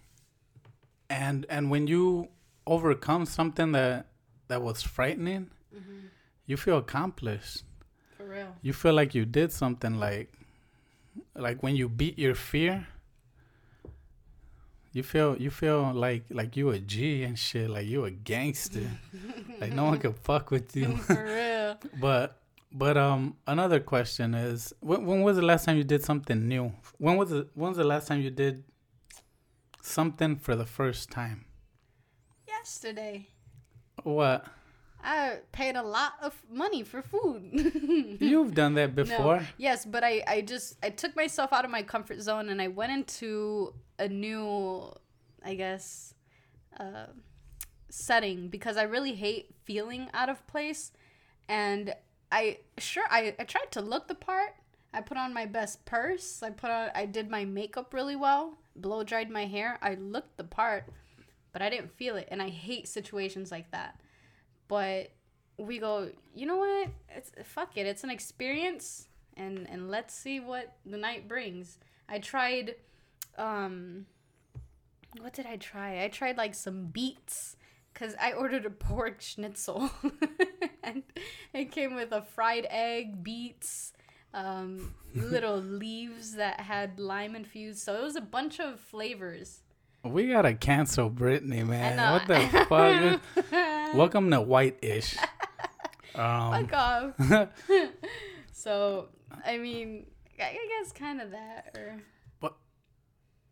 [SPEAKER 1] and and when you overcome something that that was frightening, mm-hmm. you feel accomplished.
[SPEAKER 2] For real.
[SPEAKER 1] You feel like you did something. Like, like when you beat your fear. You feel you feel like like you a G and shit, like you a gangster. like no one can fuck with you.
[SPEAKER 2] For real.
[SPEAKER 1] But but um another question is when, when was the last time you did something new? When was the when was the last time you did something for the first time?
[SPEAKER 2] Yesterday,
[SPEAKER 1] What?
[SPEAKER 2] I paid a lot of money for food.
[SPEAKER 1] You've done that
[SPEAKER 2] No.
[SPEAKER 1] before.
[SPEAKER 2] Yes, but I, I just I took myself out of my comfort zone and I went into a new, I guess, uh, setting because I really hate feeling out of place, and I sure I, I tried to look the part. I put on my best purse. I put on I did my makeup really well. Blow dried my hair. I looked the part, but I didn't feel it, and I hate situations like that. But we go, you know what? It's fuck it. It's an experience, and and let's see what the night brings. I tried, um, what did I try? I tried like some beets, cause I ordered a pork schnitzel, and it came with a fried egg, beets, um, little leaves that had lime infused. So it was a bunch of flavors.
[SPEAKER 1] We gotta cancel Brittany, man. What the fuck? Welcome to White Ish. Um,
[SPEAKER 2] Fuck off. so I mean, I guess kind of that, or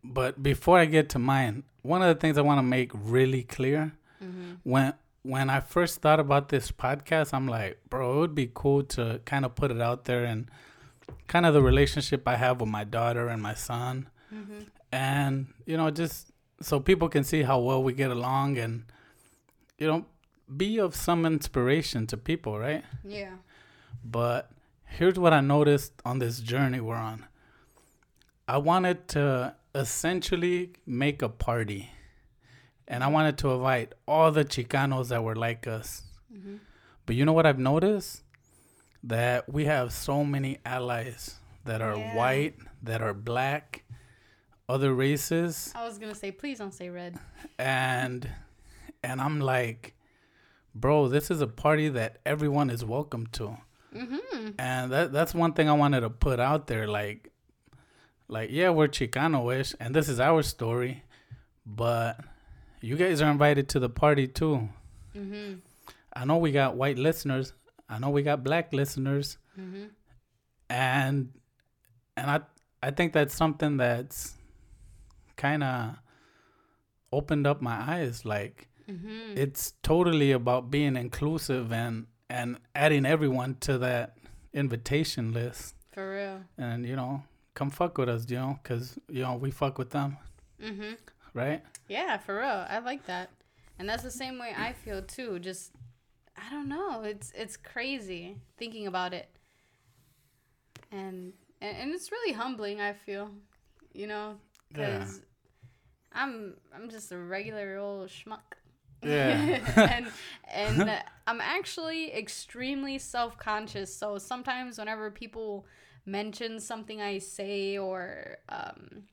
[SPEAKER 1] but before I get to mine, one of the things I want to make really clear Mm-hmm. when when I first thought about this podcast, I'm like, bro, it would be cool to kind of put it out there and kind of the relationship I have with my daughter and my son, mm-hmm. and you know, just so people can see how well we get along and you know, be of some inspiration to people, right?
[SPEAKER 2] yeah.
[SPEAKER 1] But here's what I noticed on this journey we're on. I wanted to essentially make a party. And I wanted to invite all the Chicanos that were like us. But you know what I've noticed? That we have so many allies that are
[SPEAKER 2] Yeah.
[SPEAKER 1] white, that are black, other races
[SPEAKER 2] I was gonna say, please don't say red.
[SPEAKER 1] and and I'm like, bro, this is a party that everyone is welcome to,
[SPEAKER 2] Mm-hmm.
[SPEAKER 1] and that that's one thing I wanted to put out there. Like, like yeah, we're Chicano-ish, and this is our story, but you guys are invited to the party too.
[SPEAKER 2] Mm-hmm.
[SPEAKER 1] I know we got white listeners. I know we got black listeners,
[SPEAKER 2] Mm-hmm.
[SPEAKER 1] and and I I think that's something that's kind of opened up my eyes. Like
[SPEAKER 2] Mm-hmm.
[SPEAKER 1] it's totally about being inclusive and and adding everyone to that invitation list
[SPEAKER 2] For real.
[SPEAKER 1] and you know come fuck with us you know because you know we fuck with them
[SPEAKER 2] Mm-hmm.
[SPEAKER 1] Right
[SPEAKER 2] Yeah, for real. I like that. And that's the same way I feel too. Just I don't know. It's it's crazy thinking about it. And and, and it's really humbling, I feel. You know,
[SPEAKER 1] Yeah.
[SPEAKER 2] cuz I'm I'm just a regular old schmuck.
[SPEAKER 1] Yeah.
[SPEAKER 2] and and I'm actually extremely self-conscious. So sometimes whenever people mention something I say or um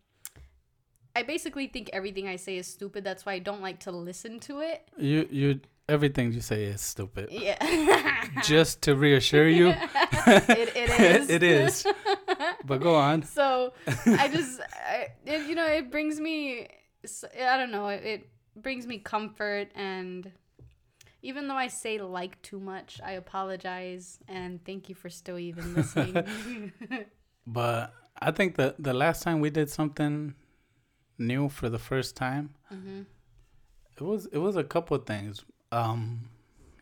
[SPEAKER 2] I basically think everything I say is stupid. That's why I don't like to listen to it.
[SPEAKER 1] You you everything you say is stupid.
[SPEAKER 2] Yeah.
[SPEAKER 1] Just to reassure you,
[SPEAKER 2] it, it is.
[SPEAKER 1] it is. But go on.
[SPEAKER 2] So I just, I, it, you know, it brings me, I don't know, it, it brings me comfort. And even though I say like too much, I apologize. And thank you for still even listening.
[SPEAKER 1] But I think that the last time we did something new for the first time,
[SPEAKER 2] hmm
[SPEAKER 1] it was it was a couple of things. Um,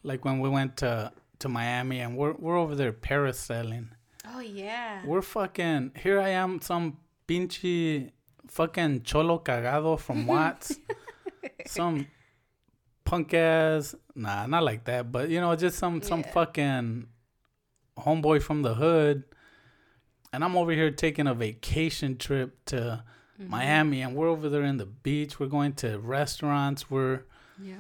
[SPEAKER 1] like when we went to to Miami and we're we're over there parasailing.
[SPEAKER 2] Oh, yeah.
[SPEAKER 1] We're fucking here. I am, some pinchy fucking cholo cagado from Watts, some punk ass. Nah, not like that, but you know, just some some
[SPEAKER 2] Yeah.
[SPEAKER 1] fucking homeboy from the hood. And I'm over here taking a vacation trip to
[SPEAKER 2] Mm-hmm.
[SPEAKER 1] Miami, and we're over there in the beach. We're going to restaurants. We're
[SPEAKER 2] Yeah.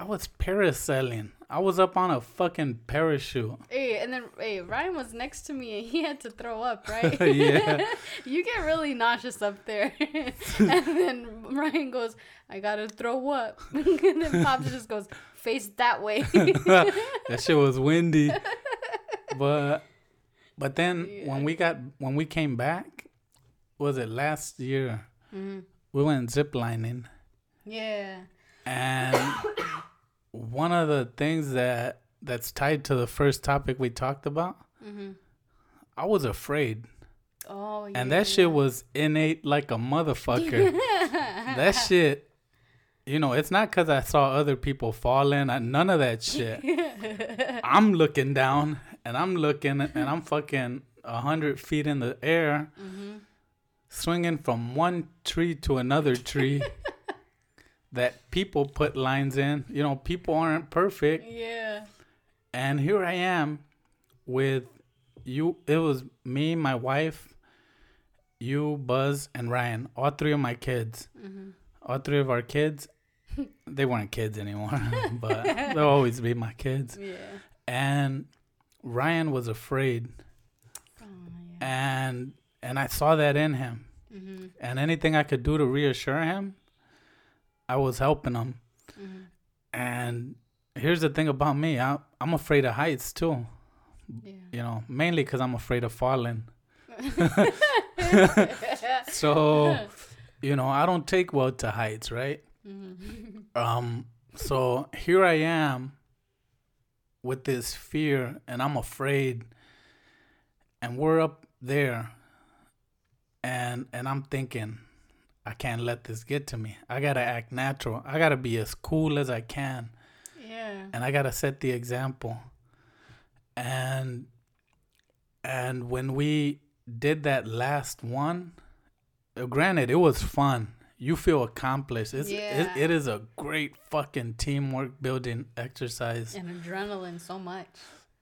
[SPEAKER 1] I was parasailing. I was up on a fucking parachute.
[SPEAKER 2] Hey, and then hey, Ryan was next to me and he had to throw up, right?
[SPEAKER 1] Yeah.
[SPEAKER 2] you get really nauseous up there. and then Ryan goes, I gotta throw up. and then Pops just goes, face that way.
[SPEAKER 1] that shit was windy. But but then
[SPEAKER 2] Yeah.
[SPEAKER 1] when we got when we came back, was it last year?
[SPEAKER 2] Mhm.
[SPEAKER 1] We went ziplining
[SPEAKER 2] Yeah.
[SPEAKER 1] and one of the things that that's tied to the first topic we talked about,
[SPEAKER 2] hmm
[SPEAKER 1] I was afraid.
[SPEAKER 2] Oh, yeah.
[SPEAKER 1] And that shit was innate like a motherfucker. that shit you know, it's not because I saw other people falling. I, none of that shit. I'm looking down and I'm looking and I'm fucking a hundred feet in the air,
[SPEAKER 2] hmm
[SPEAKER 1] swinging from one tree to another tree. that people put lines in. You know, people aren't perfect.
[SPEAKER 2] Yeah.
[SPEAKER 1] And here I am with you. It was me, my wife, you, Buzz, and Ryan. All three of my kids.
[SPEAKER 2] hmm
[SPEAKER 1] All three of our kids. they weren't kids anymore, but they'll always be my kids.
[SPEAKER 2] Yeah.
[SPEAKER 1] And Ryan was afraid,
[SPEAKER 2] Oh, yeah.
[SPEAKER 1] and and I saw that in him.
[SPEAKER 2] hmm
[SPEAKER 1] And anything I could do to reassure him, I was helping him.
[SPEAKER 2] hmm
[SPEAKER 1] And here's the thing about me: I, I'm afraid of heights too.
[SPEAKER 2] Yeah.
[SPEAKER 1] You know, mainly because I'm afraid of falling. So, you know, I don't take well to heights, right?
[SPEAKER 2] hmm
[SPEAKER 1] Um, so here I am with this fear and I'm afraid and we're up there and and I'm thinking I can't let this get to me. I got to act natural. I got to be as cool as I can
[SPEAKER 2] Yeah.
[SPEAKER 1] and I got to set the example. And and when we did that last one, uh, granted it was fun. You feel accomplished. It's
[SPEAKER 2] Yeah.
[SPEAKER 1] it, it is a great fucking teamwork building exercise.
[SPEAKER 2] And adrenaline so much.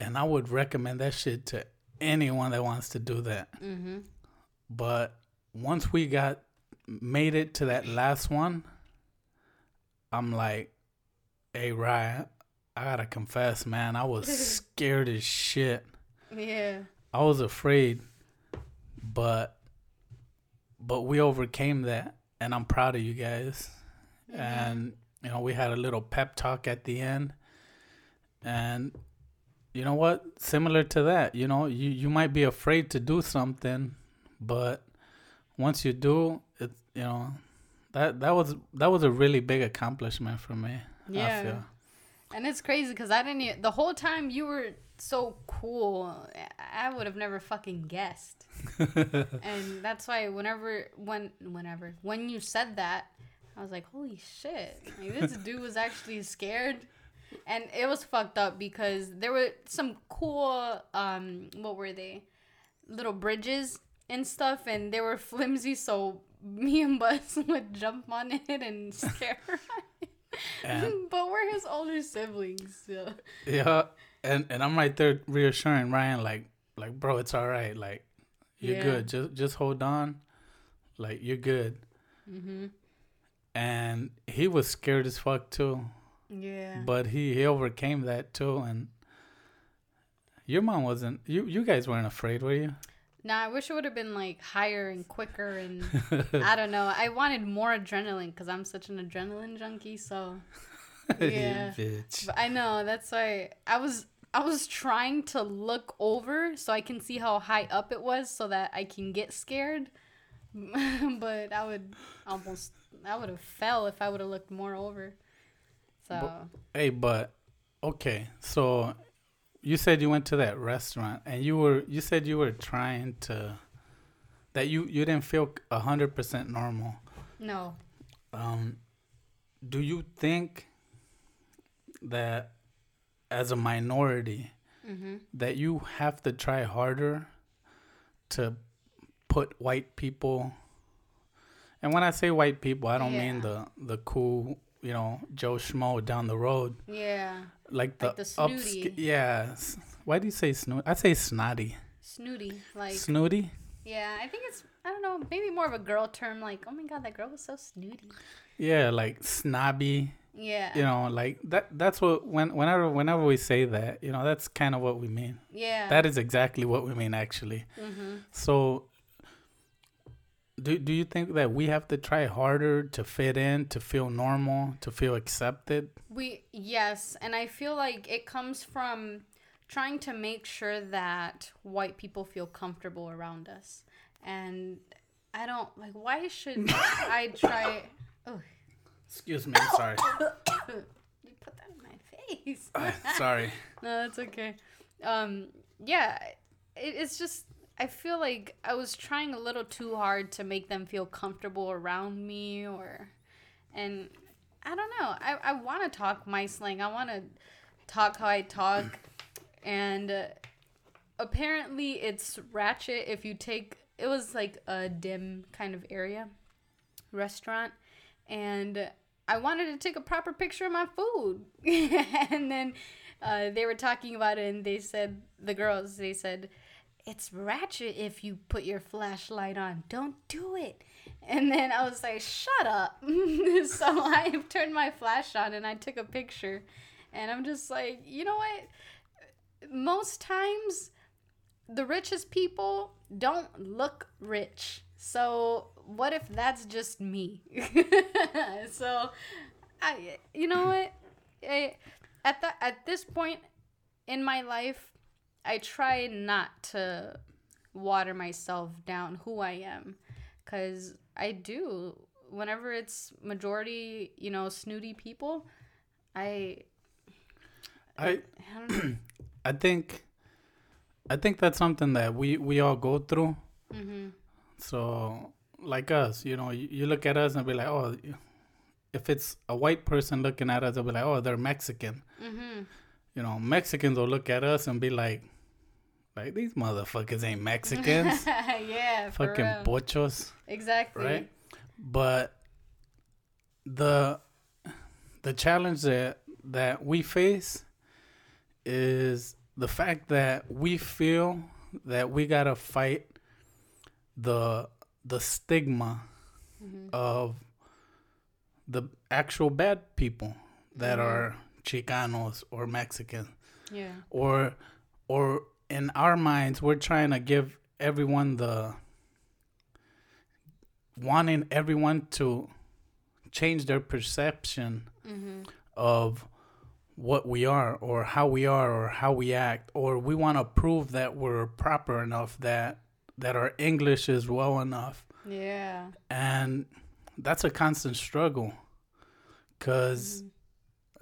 [SPEAKER 1] And I would recommend that shit to anyone that wants to do that.
[SPEAKER 2] hmm
[SPEAKER 1] But once we got made it to that last one, I'm like, hey Ryan, I gotta confess, man, I was scared as shit.
[SPEAKER 2] Yeah.
[SPEAKER 1] I was afraid, but but we overcame that, and I'm proud of you guys. And you know, we had a little pep talk at the end, and you know what? Similar to that, you know, you you might be afraid to do something, but once you do, it you know that that was that was a really big accomplishment for me.
[SPEAKER 2] Yeah. And it's crazy because I didn't. The whole time you were so cool, I would have never fucking guessed. and that's why whenever, when, whenever, when you said that, I was like, holy shit! Like, this dude was actually scared, and it was fucked up because there were some cool, um, what were they? Little bridges and stuff, and they were flimsy, so me and Buzz would jump on it and scare.
[SPEAKER 1] And-
[SPEAKER 2] but we're his older siblings. So.
[SPEAKER 1] Yeah, and and I'm right there reassuring Ryan, like like bro, it's all right, like you're
[SPEAKER 2] Yeah.
[SPEAKER 1] good, just just hold on, like you're good.
[SPEAKER 2] Mm-hmm.
[SPEAKER 1] And he was scared as fuck too,
[SPEAKER 2] Yeah.
[SPEAKER 1] but he he overcame that too. And your mom wasn't. You you guys weren't afraid, were you?
[SPEAKER 2] Nah, I wish it would have been like higher and quicker and I don't know. I wanted more adrenaline because I'm such an adrenaline junkie. So yeah,
[SPEAKER 1] bitch.
[SPEAKER 2] but I know that's why I was I was trying to look over so I can see how high up it was so that I can get scared. but I would almost I would have fell if I would have looked more over. So
[SPEAKER 1] Hey, but okay, so you said you went to that restaurant and you were you said you were trying to that you you didn't feel a hundred percent normal.
[SPEAKER 2] no.
[SPEAKER 1] Um, do you think that as a minority
[SPEAKER 2] Mm-hmm.
[SPEAKER 1] that you have to try harder to put white people and when I say white people, I don't mean the the cool, you know, Joe Schmo down the road.
[SPEAKER 2] Yeah.
[SPEAKER 1] Like the,
[SPEAKER 2] Like the
[SPEAKER 1] upsca-
[SPEAKER 2] snooty.
[SPEAKER 1] yeah. Why do you say snooty? I say snotty.
[SPEAKER 2] Snooty. Like
[SPEAKER 1] snooty?
[SPEAKER 2] yeah, I think it's I don't know, maybe more of a girl term like, "Oh my god, that girl was so snooty."
[SPEAKER 1] Yeah, like snobby.
[SPEAKER 2] Yeah.
[SPEAKER 1] You know, like that. That's what when whenever whenever we say that, you know, that's kind of what we mean.
[SPEAKER 2] yeah.
[SPEAKER 1] That is exactly what we mean, actually.
[SPEAKER 2] mhm.
[SPEAKER 1] So, do do you think that we have to try harder to fit in, to feel normal, to feel accepted?
[SPEAKER 2] We yes, and I feel like it comes from trying to make sure that white people feel comfortable around us. And I don't like why should I try Oh,
[SPEAKER 1] Excuse me. I'm sorry.
[SPEAKER 2] you put that in my face.
[SPEAKER 1] Uh, sorry.
[SPEAKER 2] no, that's okay. Um yeah, it, it's just I feel like I was trying a little too hard to make them feel comfortable around me or and I don't know. I, I want to talk my slang. I want to talk how I talk. And uh, apparently it's ratchet if you take it was like a dim kind of area restaurant and I wanted to take a proper picture of my food. and then uh, they were talking about it and they said the girls they said it's ratchet if you put your flashlight on. Don't do it. And then I was like, shut up. so I turned my flash on and I took a picture. And I'm just like, you know what? Most times, the richest people don't look rich. So what if that's just me? so, I, you know what? I, at the, at this point in my life, I try not to water myself down who I am cuz I do whenever it's majority, you know, snooty people, I
[SPEAKER 1] I
[SPEAKER 2] I.
[SPEAKER 1] I think I think that's something that we we all go through.
[SPEAKER 2] hmm
[SPEAKER 1] So like us, you know, you, you look at us and be like, oh, if it's a white person looking at us, they'll be like, oh, they're Mexican.
[SPEAKER 2] hmm
[SPEAKER 1] You know, Mexicans will look at us and be like, like these motherfuckers ain't Mexicans,
[SPEAKER 2] yeah,
[SPEAKER 1] fucking
[SPEAKER 2] real.
[SPEAKER 1] pochos,
[SPEAKER 2] exactly.
[SPEAKER 1] right? But the the challenge that that we face is the fact that we feel that we gotta fight the the stigma
[SPEAKER 2] Mhm.
[SPEAKER 1] of the actual bad people that
[SPEAKER 2] Mhm.
[SPEAKER 1] are Chicanos or Mexican
[SPEAKER 2] Yeah.
[SPEAKER 1] or or in our minds we're trying to give everyone the wanting everyone to change their perception
[SPEAKER 2] hmm
[SPEAKER 1] of what we are or how we are or how we act or we want to prove that we're proper enough that that our english is well enough
[SPEAKER 2] Yeah.
[SPEAKER 1] and that's a constant struggle cuz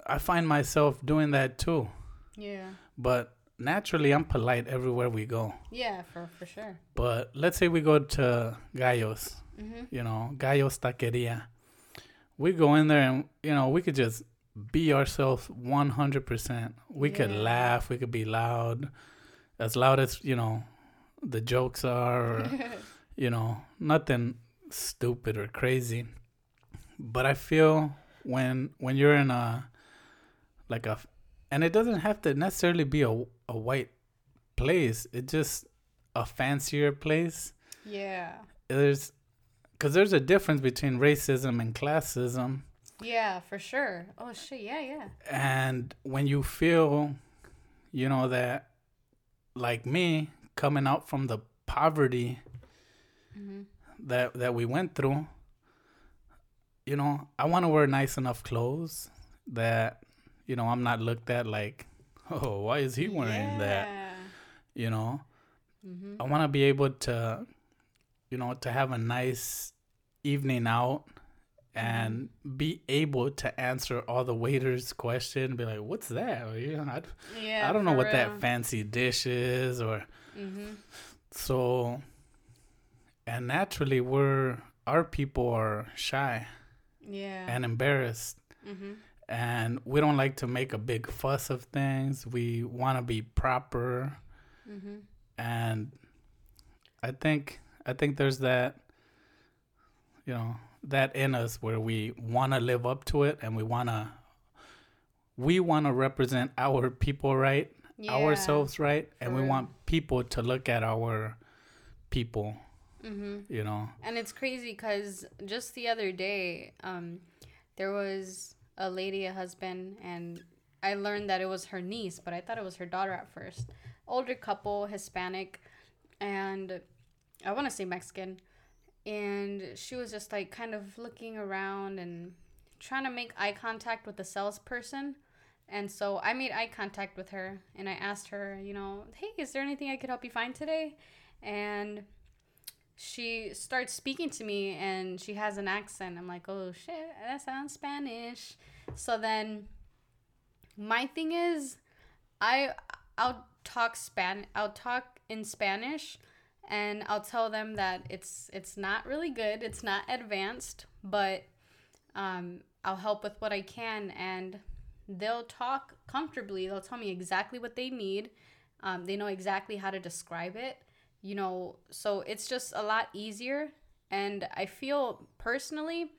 [SPEAKER 1] i find myself doing that too
[SPEAKER 2] Yeah.
[SPEAKER 1] but naturally i'm polite everywhere we go.
[SPEAKER 2] Yeah, for for sure.
[SPEAKER 1] but let's say we go to gallos
[SPEAKER 2] hmm
[SPEAKER 1] you know gallos taqueria. We go in there and you know we could just be ourselves 100% we could laugh we could be loud as loud as you know the jokes are or, you know nothing stupid or crazy. But i feel when when you're in a like a and it doesn't have to necessarily be a, a white place it's just a fancier place
[SPEAKER 2] yeah.
[SPEAKER 1] there's because there's a difference between racism and classism
[SPEAKER 2] Yeah, for sure. Oh shit. Yeah, yeah.
[SPEAKER 1] and when you feel you know that like me coming out from the poverty
[SPEAKER 2] Mm-hmm.
[SPEAKER 1] that that we went through, you know, I want to wear nice enough clothes that you know I'm not looked at like, oh, why is he wearing that? You know,
[SPEAKER 2] Mm-hmm.
[SPEAKER 1] I want to be able to, you know, to have a nice evening out and be able to answer all the waiters' question. Be like, what's that? Or, you know, I,
[SPEAKER 2] Yeah.
[SPEAKER 1] I don't know what that fancy dish is, or
[SPEAKER 2] Mm-hmm.
[SPEAKER 1] so. And naturally, we're our people are shy
[SPEAKER 2] Yeah.
[SPEAKER 1] and embarrassed,
[SPEAKER 2] mm-hmm.
[SPEAKER 1] And we don't like to make a big fuss of things. We want to be proper.
[SPEAKER 2] Mm-hmm.
[SPEAKER 1] and I think I think there's that you know that in us where we want to live up to it and we want to we want to represent our people right
[SPEAKER 2] Yeah.
[SPEAKER 1] ourselves right and we want people to look at our people
[SPEAKER 2] Mm-hmm.
[SPEAKER 1] you know
[SPEAKER 2] And it's crazy because just the other day, um, there was a lady, a husband, and I learned that it was her niece, but I thought it was her daughter at first. Older couple, Hispanic, and I want to say Mexican. And she was just like kind of looking around and trying to make eye contact with the salesperson. And so I made eye contact with her and I asked her, you know, hey, is there anything I could help you find today? And she starts speaking to me and she has an accent. I'm like, oh shit, that sounds Spanish. So then my thing is I I'll talk span I'll talk in Spanish and I'll tell them that it's it's not really good, it's not advanced, but um I'll help with what I can and they'll talk comfortably. They'll tell me exactly what they need. Um, they know exactly how to describe it you know so it's just a lot easier. And i feel personally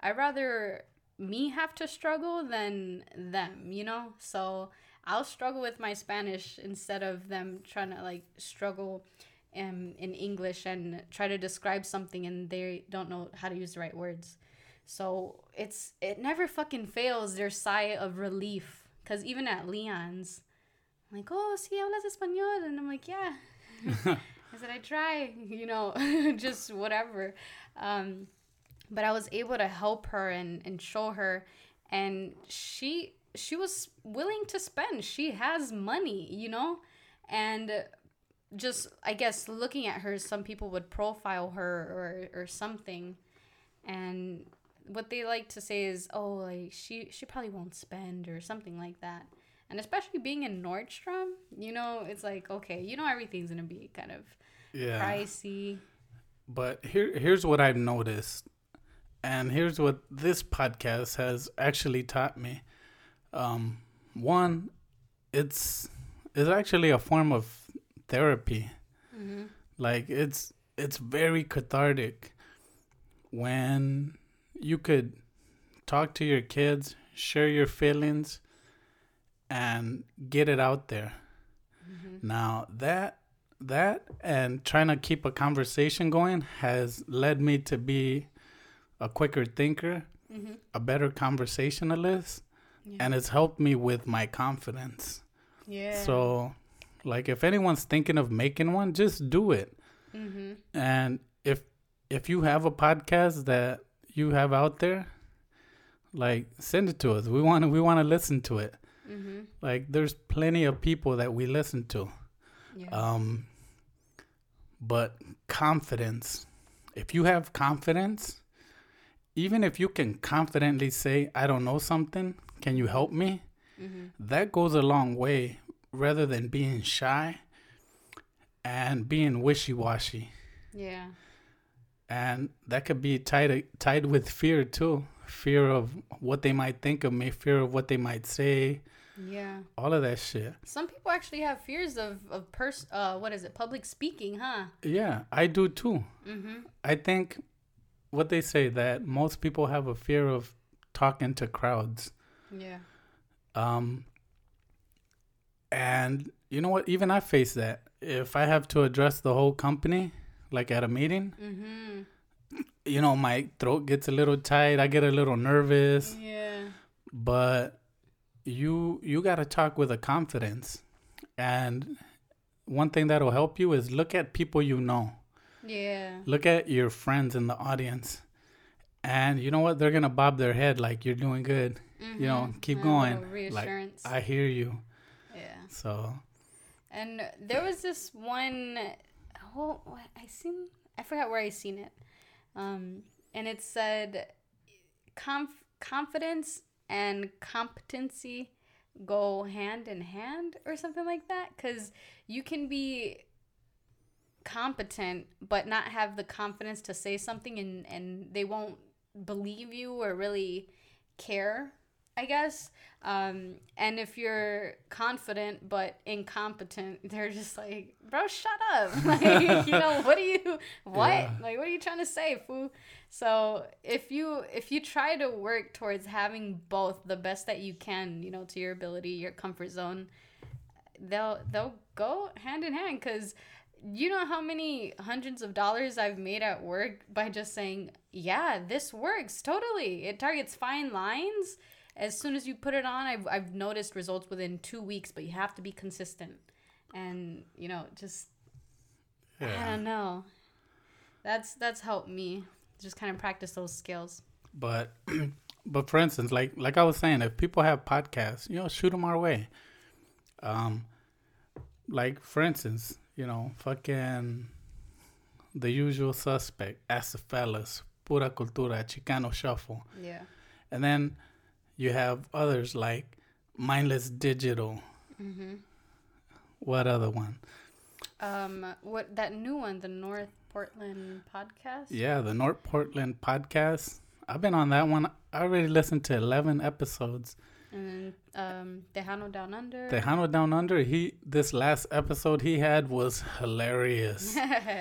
[SPEAKER 2] i rather me have to struggle than them you know? So i'll struggle with my spanish instead of them trying to like struggle in, in english and try to describe something and they don't know how to use the right words. So it's it never fucking fails their sigh of relief. Because even at leon's I'm like oh si hablas español. And i'm like yeah I said I try, you know, just whatever. Um, but I was able to help her and, and show her, and she she was willing to spend. She has money, you know, and just I guess looking at her, some people would profile her or or something, and what they like to say is, oh, like she she probably won't spend or something like that. And especially being in Nordstrom, you know, it's like okay, you know, everything's gonna be kind of
[SPEAKER 1] yeah
[SPEAKER 2] pricey.
[SPEAKER 1] But here, here's what I've noticed, and here's what this podcast has actually taught me. Um, one, it's it's actually a form of therapy.
[SPEAKER 2] Mm-hmm.
[SPEAKER 1] Like it's it's very cathartic when you could talk to your kids, share your feelings, and get it out there.
[SPEAKER 2] Mm-hmm.
[SPEAKER 1] Now that that and trying to keep a conversation going has led me to be a quicker thinker,
[SPEAKER 2] Mm-hmm.
[SPEAKER 1] a better conversationalist,
[SPEAKER 2] Yeah.
[SPEAKER 1] and it's helped me with my confidence.
[SPEAKER 2] yeah.
[SPEAKER 1] So, like, if anyone's thinking of making one, just do it.
[SPEAKER 2] Mm-hmm.
[SPEAKER 1] And if if you have a podcast that you have out there, like, send it to us. We want to we want to listen to it.
[SPEAKER 2] Mm-hmm.
[SPEAKER 1] Like, there's plenty of people that we listen to.
[SPEAKER 2] Yeah.
[SPEAKER 1] Um, but confidence. If you have confidence, even if you can confidently say, I don't know something, can you help me?
[SPEAKER 2] mm-hmm.
[SPEAKER 1] That goes a long way rather than being shy and being wishy washy.
[SPEAKER 2] Yeah.
[SPEAKER 1] And that could be tied tied with fear too. Fear of what they might think of me, fear of what they might say,
[SPEAKER 2] Yeah.
[SPEAKER 1] all of that shit.
[SPEAKER 2] Some people actually have fears of of pers uh what is it public speaking, huh?
[SPEAKER 1] Yeah, I do too.
[SPEAKER 2] Mm-hmm.
[SPEAKER 1] I think what they say that most people have a fear of talking to crowds.
[SPEAKER 2] Yeah.
[SPEAKER 1] Um, and you know what? Even I face that. If I have to address the whole company, like at a meeting,
[SPEAKER 2] Mm-hmm.
[SPEAKER 1] you know, my throat gets a little tight. I get a little nervous.
[SPEAKER 2] Yeah.
[SPEAKER 1] But you you got to talk with a confidence, and one thing that'll help you is look at people you know.
[SPEAKER 2] Yeah.
[SPEAKER 1] Look at your friends in the audience. And you know what? They're gonna bob their head like you're doing good. You know, keep going.
[SPEAKER 2] reassurance.
[SPEAKER 1] Like I hear you.
[SPEAKER 2] yeah.
[SPEAKER 1] So
[SPEAKER 2] And there was this one. Oh, what- I seen. I forgot where I seen it. Um, and it said, "Conf- confidence and competency go hand in hand, or something like that. Because you can be competent but not have the confidence to say something, and and they won't believe you or really care I guess. Um, and if you're confident but incompetent, they're just like, bro, shut up. like, you know, what are you, what?
[SPEAKER 1] Yeah.
[SPEAKER 2] Like, what are you trying to say, foo? So if you if you try to work towards having both the best that you can, you know, to your ability, your comfort zone, they'll they'll go hand in hand because you know how many hundreds of dollars I've made at work by just saying, yeah, this works totally. It targets fine lines. As soon as you put it on, I've, I've noticed results within two weeks, but you have to be consistent. And, you know, just, I don't know. That's, that's helped me just kind of practice those skills.
[SPEAKER 1] But but for instance, like like I was saying, if people have podcasts, you know, shoot them our way. Um, like for instance, you know, fucking the usual suspect, Ask the Fellas, Pura Cultura, Chicano Shuffle,
[SPEAKER 2] Yeah.
[SPEAKER 1] and then you have others like Mindless Digital.
[SPEAKER 2] Mm-hmm.
[SPEAKER 1] What other one?
[SPEAKER 2] Um, what, that new one, the North Portland podcast?
[SPEAKER 1] Yeah, the North Portland podcast. I've been on that one. I already listened to eleven episodes.
[SPEAKER 2] And then, um, Tejano Down Under.
[SPEAKER 1] Tejano Down Under, he this last episode he had was hilarious.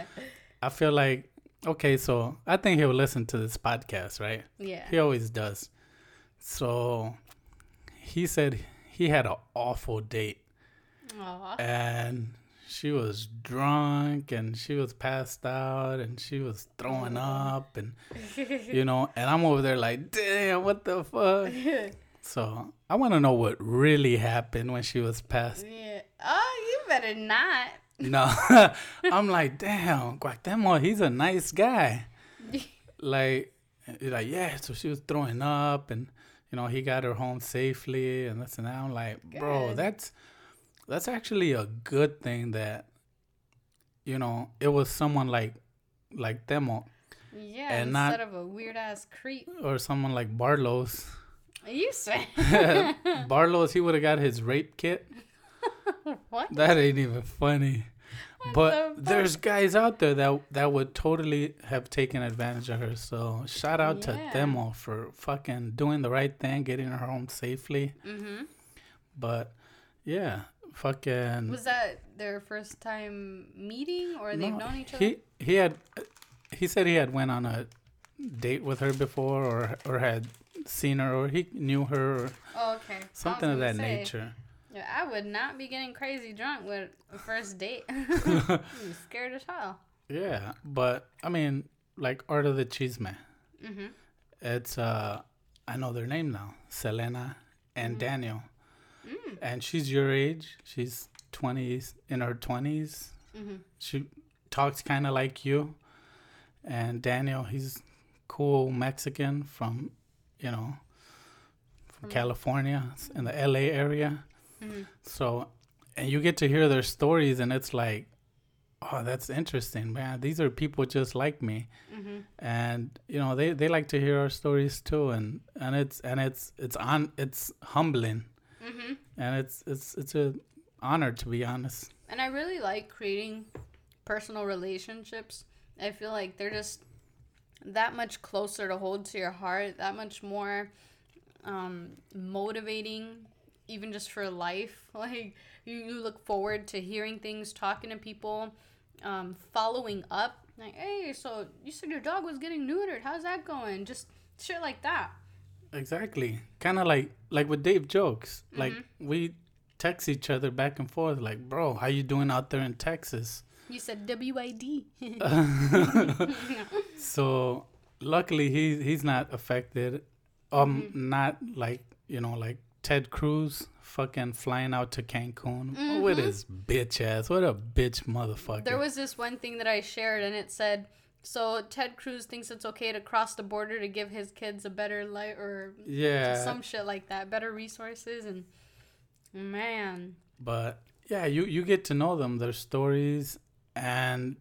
[SPEAKER 1] I feel like okay, so I think he'll listen to this podcast, right?
[SPEAKER 2] yeah.
[SPEAKER 1] He always does. So he said he had an awful date
[SPEAKER 2] Aw.
[SPEAKER 1] and she was drunk and she was passed out and she was throwing up and you know, and I'm over there like, damn, what the fuck? So I want to know what really happened when she was passed
[SPEAKER 2] Yeah. Oh, you better not.
[SPEAKER 1] No, I'm like, damn, Guatemala, he's a nice guy. like, like, yeah. So she was throwing up, and you know, he got her home safely, and this and that. I'm like, bro, that's that's actually a good thing that you know it was someone like like Demo
[SPEAKER 2] Yeah,
[SPEAKER 1] And not-
[SPEAKER 2] instead of a weird ass creep.
[SPEAKER 1] or someone like Barlow's.
[SPEAKER 2] You say
[SPEAKER 1] Barlow's, he would have got his rape kit.
[SPEAKER 2] what?
[SPEAKER 1] That ain't even funny. But
[SPEAKER 2] the
[SPEAKER 1] there's guys out there that that would totally have taken advantage of her. So shout out to them all for fucking doing the right thing, getting her home safely.
[SPEAKER 2] Mm-hmm.
[SPEAKER 1] But yeah, fucking.
[SPEAKER 2] Was that their first time meeting, or they've
[SPEAKER 1] no,
[SPEAKER 2] known each other?
[SPEAKER 1] He he had he said he had went on a date with her before, or or had seen her, or he knew her, or
[SPEAKER 2] oh, okay.
[SPEAKER 1] Something of that
[SPEAKER 2] say,
[SPEAKER 1] nature.
[SPEAKER 2] Yeah, I would not be getting crazy drunk with a first date. I'm scared as hell.
[SPEAKER 1] Yeah, but I mean, like Art of the Chisme.
[SPEAKER 2] Mm-hmm.
[SPEAKER 1] It's uh I know their name now. Selena and Daniel.
[SPEAKER 2] Mm.
[SPEAKER 1] And she's your age. She's 20s in her 20s.
[SPEAKER 2] Mm-hmm.
[SPEAKER 1] She talks kind of like you. And Daniel, he's cool Mexican from, you know, from
[SPEAKER 2] From-
[SPEAKER 1] California in the LA area.
[SPEAKER 2] Mm-hmm.
[SPEAKER 1] So, and you get to hear their stories and it's like, oh, that's interesting, man. These are people just like me
[SPEAKER 2] Mm-hmm.
[SPEAKER 1] and you know they, they like to hear our stories too and and it's and it's it's on it's humbling
[SPEAKER 2] Mm-hmm.
[SPEAKER 1] and it's it's it's a honor to be honest
[SPEAKER 2] And I really like creating personal relationships. I feel like they're just that much closer to hold to your heart, that much more um, motivating, even just for life. Like, you, you look forward to hearing things, talking to people, um, following up. Like, hey, so you said your dog was getting neutered. How's that going? Just shit like that.
[SPEAKER 1] exactly kind of like like with dave jokes like
[SPEAKER 2] Mm-hmm.
[SPEAKER 1] we text each other back and forth like bro how you doing out there in texas
[SPEAKER 2] You said WID.
[SPEAKER 1] so luckily he he's not affected um not like you know like Ted Cruz fucking flying out to Cancun
[SPEAKER 2] Mm-hmm.
[SPEAKER 1] with his bitch ass. What a bitch motherfucker.
[SPEAKER 4] There was this one thing that I shared, and it said, "So Ted Cruz thinks it's okay to cross the border to give his kids a better life, or
[SPEAKER 1] yeah,
[SPEAKER 4] some shit like that, better resources." And man,
[SPEAKER 1] but yeah, you you get to know them, their stories, and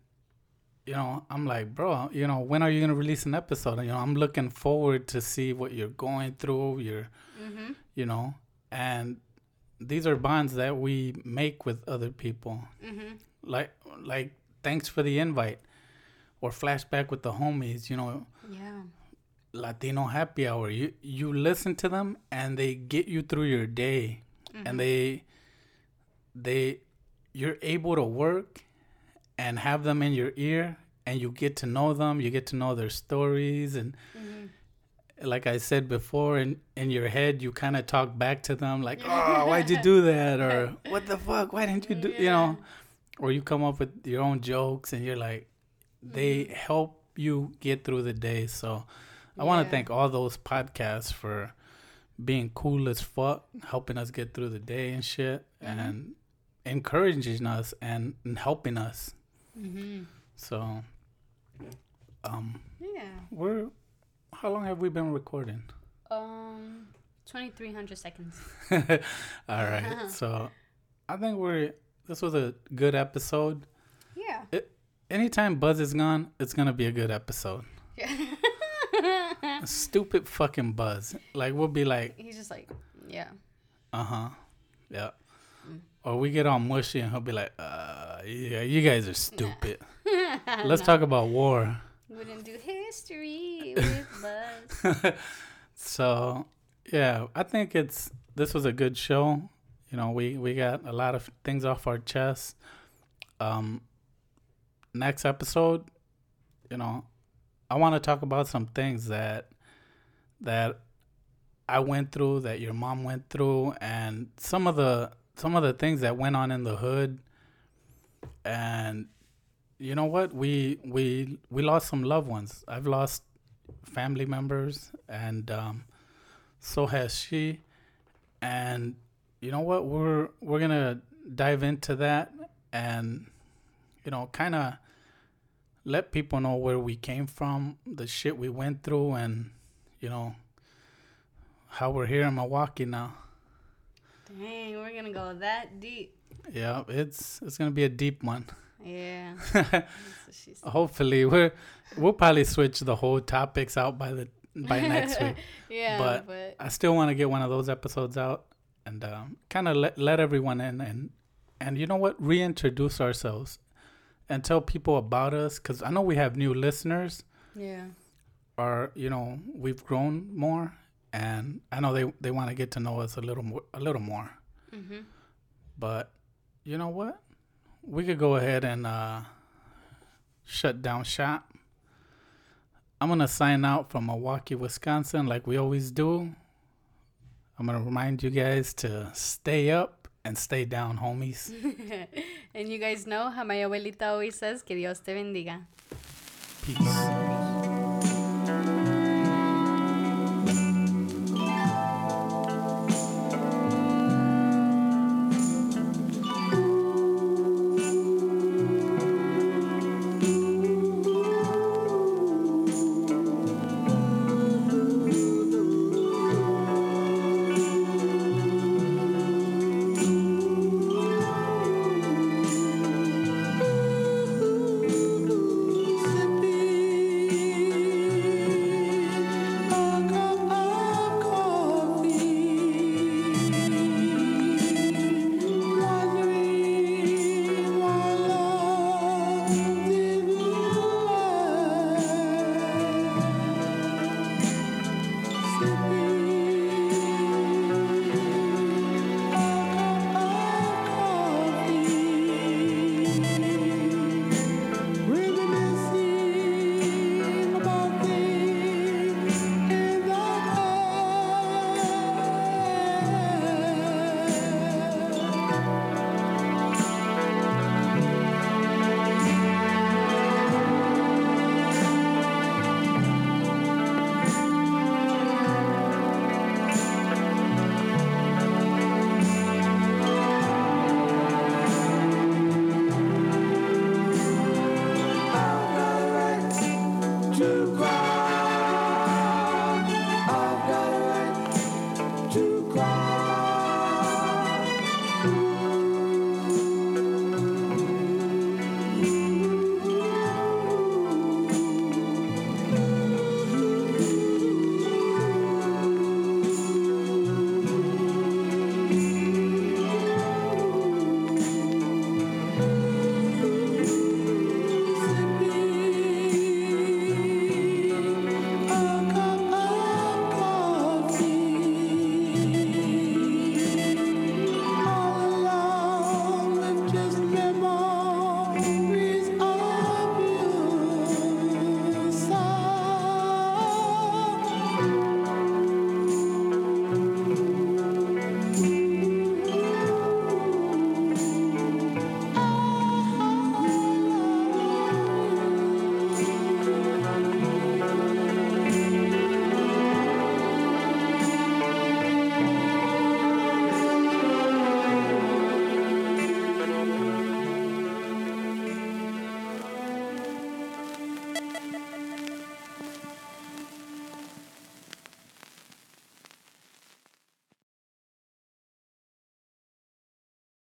[SPEAKER 1] you know, I'm like, bro, you know, when are you gonna release an episode? You know, I'm looking forward to see what you're going through. Your,
[SPEAKER 4] mm-hmm.
[SPEAKER 1] You know, and these are bonds that we make with other people.
[SPEAKER 4] Mm-hmm.
[SPEAKER 1] Like, like, thanks for the invite, or flashback with the homies. You know,
[SPEAKER 4] yeah,
[SPEAKER 1] Latino happy hour. You you listen to them and they get you through your day, and they they you're able to work and have them in your ear, and you get to know them. You get to know their stories, and like I said before, in in your head, you kind of talk back to them like, "Oh, why'd you do that?" or "What the fuck? Why didn't you do?" You know, or you come up with your own jokes, and you're like, they help you get through the day. So I want to thank all those podcasts for being cool as fuck, helping us get through the day and shit, and encouraging us and, and helping us.
[SPEAKER 4] mm-hmm.
[SPEAKER 1] So, um,
[SPEAKER 4] yeah.
[SPEAKER 1] we're how long have we been recording?
[SPEAKER 4] Um, twenty three hundred seconds.
[SPEAKER 1] all right, so I think we're this was a good episode.
[SPEAKER 4] Yeah.
[SPEAKER 1] Anytime Buzz is gone, it's gonna be a good episode. Yeah. Stupid fucking Buzz. Like we'll be like,
[SPEAKER 4] He's just like, yeah.
[SPEAKER 1] uh huh, yeah. Or we get all mushy and he'll be like, uh, yeah, you guys are stupid. Let's talk about war.
[SPEAKER 4] We didn't do history with Buzz.
[SPEAKER 1] So, yeah, I think it's this was a good show. You know, we we got a lot of things off our chest. Um, next episode, you know, I want to talk about some things that that I went through, that your mom went through, and some of the some of the things that went on in the hood. And you know what? We we we lost some loved ones. I've lost family members, and um, so has she. And you know what? We're we're gonna dive into that, and you know, kind of let people know where we came from, the shit we went through, and you know how we're here in Milwaukee now.
[SPEAKER 4] Dang, we're gonna go that deep.
[SPEAKER 1] Yeah, it's it's gonna be a deep one.
[SPEAKER 4] Yeah. That's what she said.
[SPEAKER 1] Hopefully, we're we'll probably switch the whole topics out by the by next week.
[SPEAKER 4] yeah,
[SPEAKER 1] but-
[SPEAKER 4] but,
[SPEAKER 1] I still want to get one of those episodes out and um, kind of let let everyone in and and you know what, reintroduce ourselves and tell people about us because I know we have new listeners.
[SPEAKER 4] yeah.
[SPEAKER 1] Or you know we've grown more, and I know they they want to get to know us a little more a little more.
[SPEAKER 4] Mm-hmm.
[SPEAKER 1] But you know what? We could go ahead and uh, shut down shop. I'm going to sign out from Milwaukee, Wisconsin, like we always do. I'm going to remind you guys to stay up and stay down, homies.
[SPEAKER 4] and you guys know how my abuelita always says, que Dios te bendiga.
[SPEAKER 1] Peace.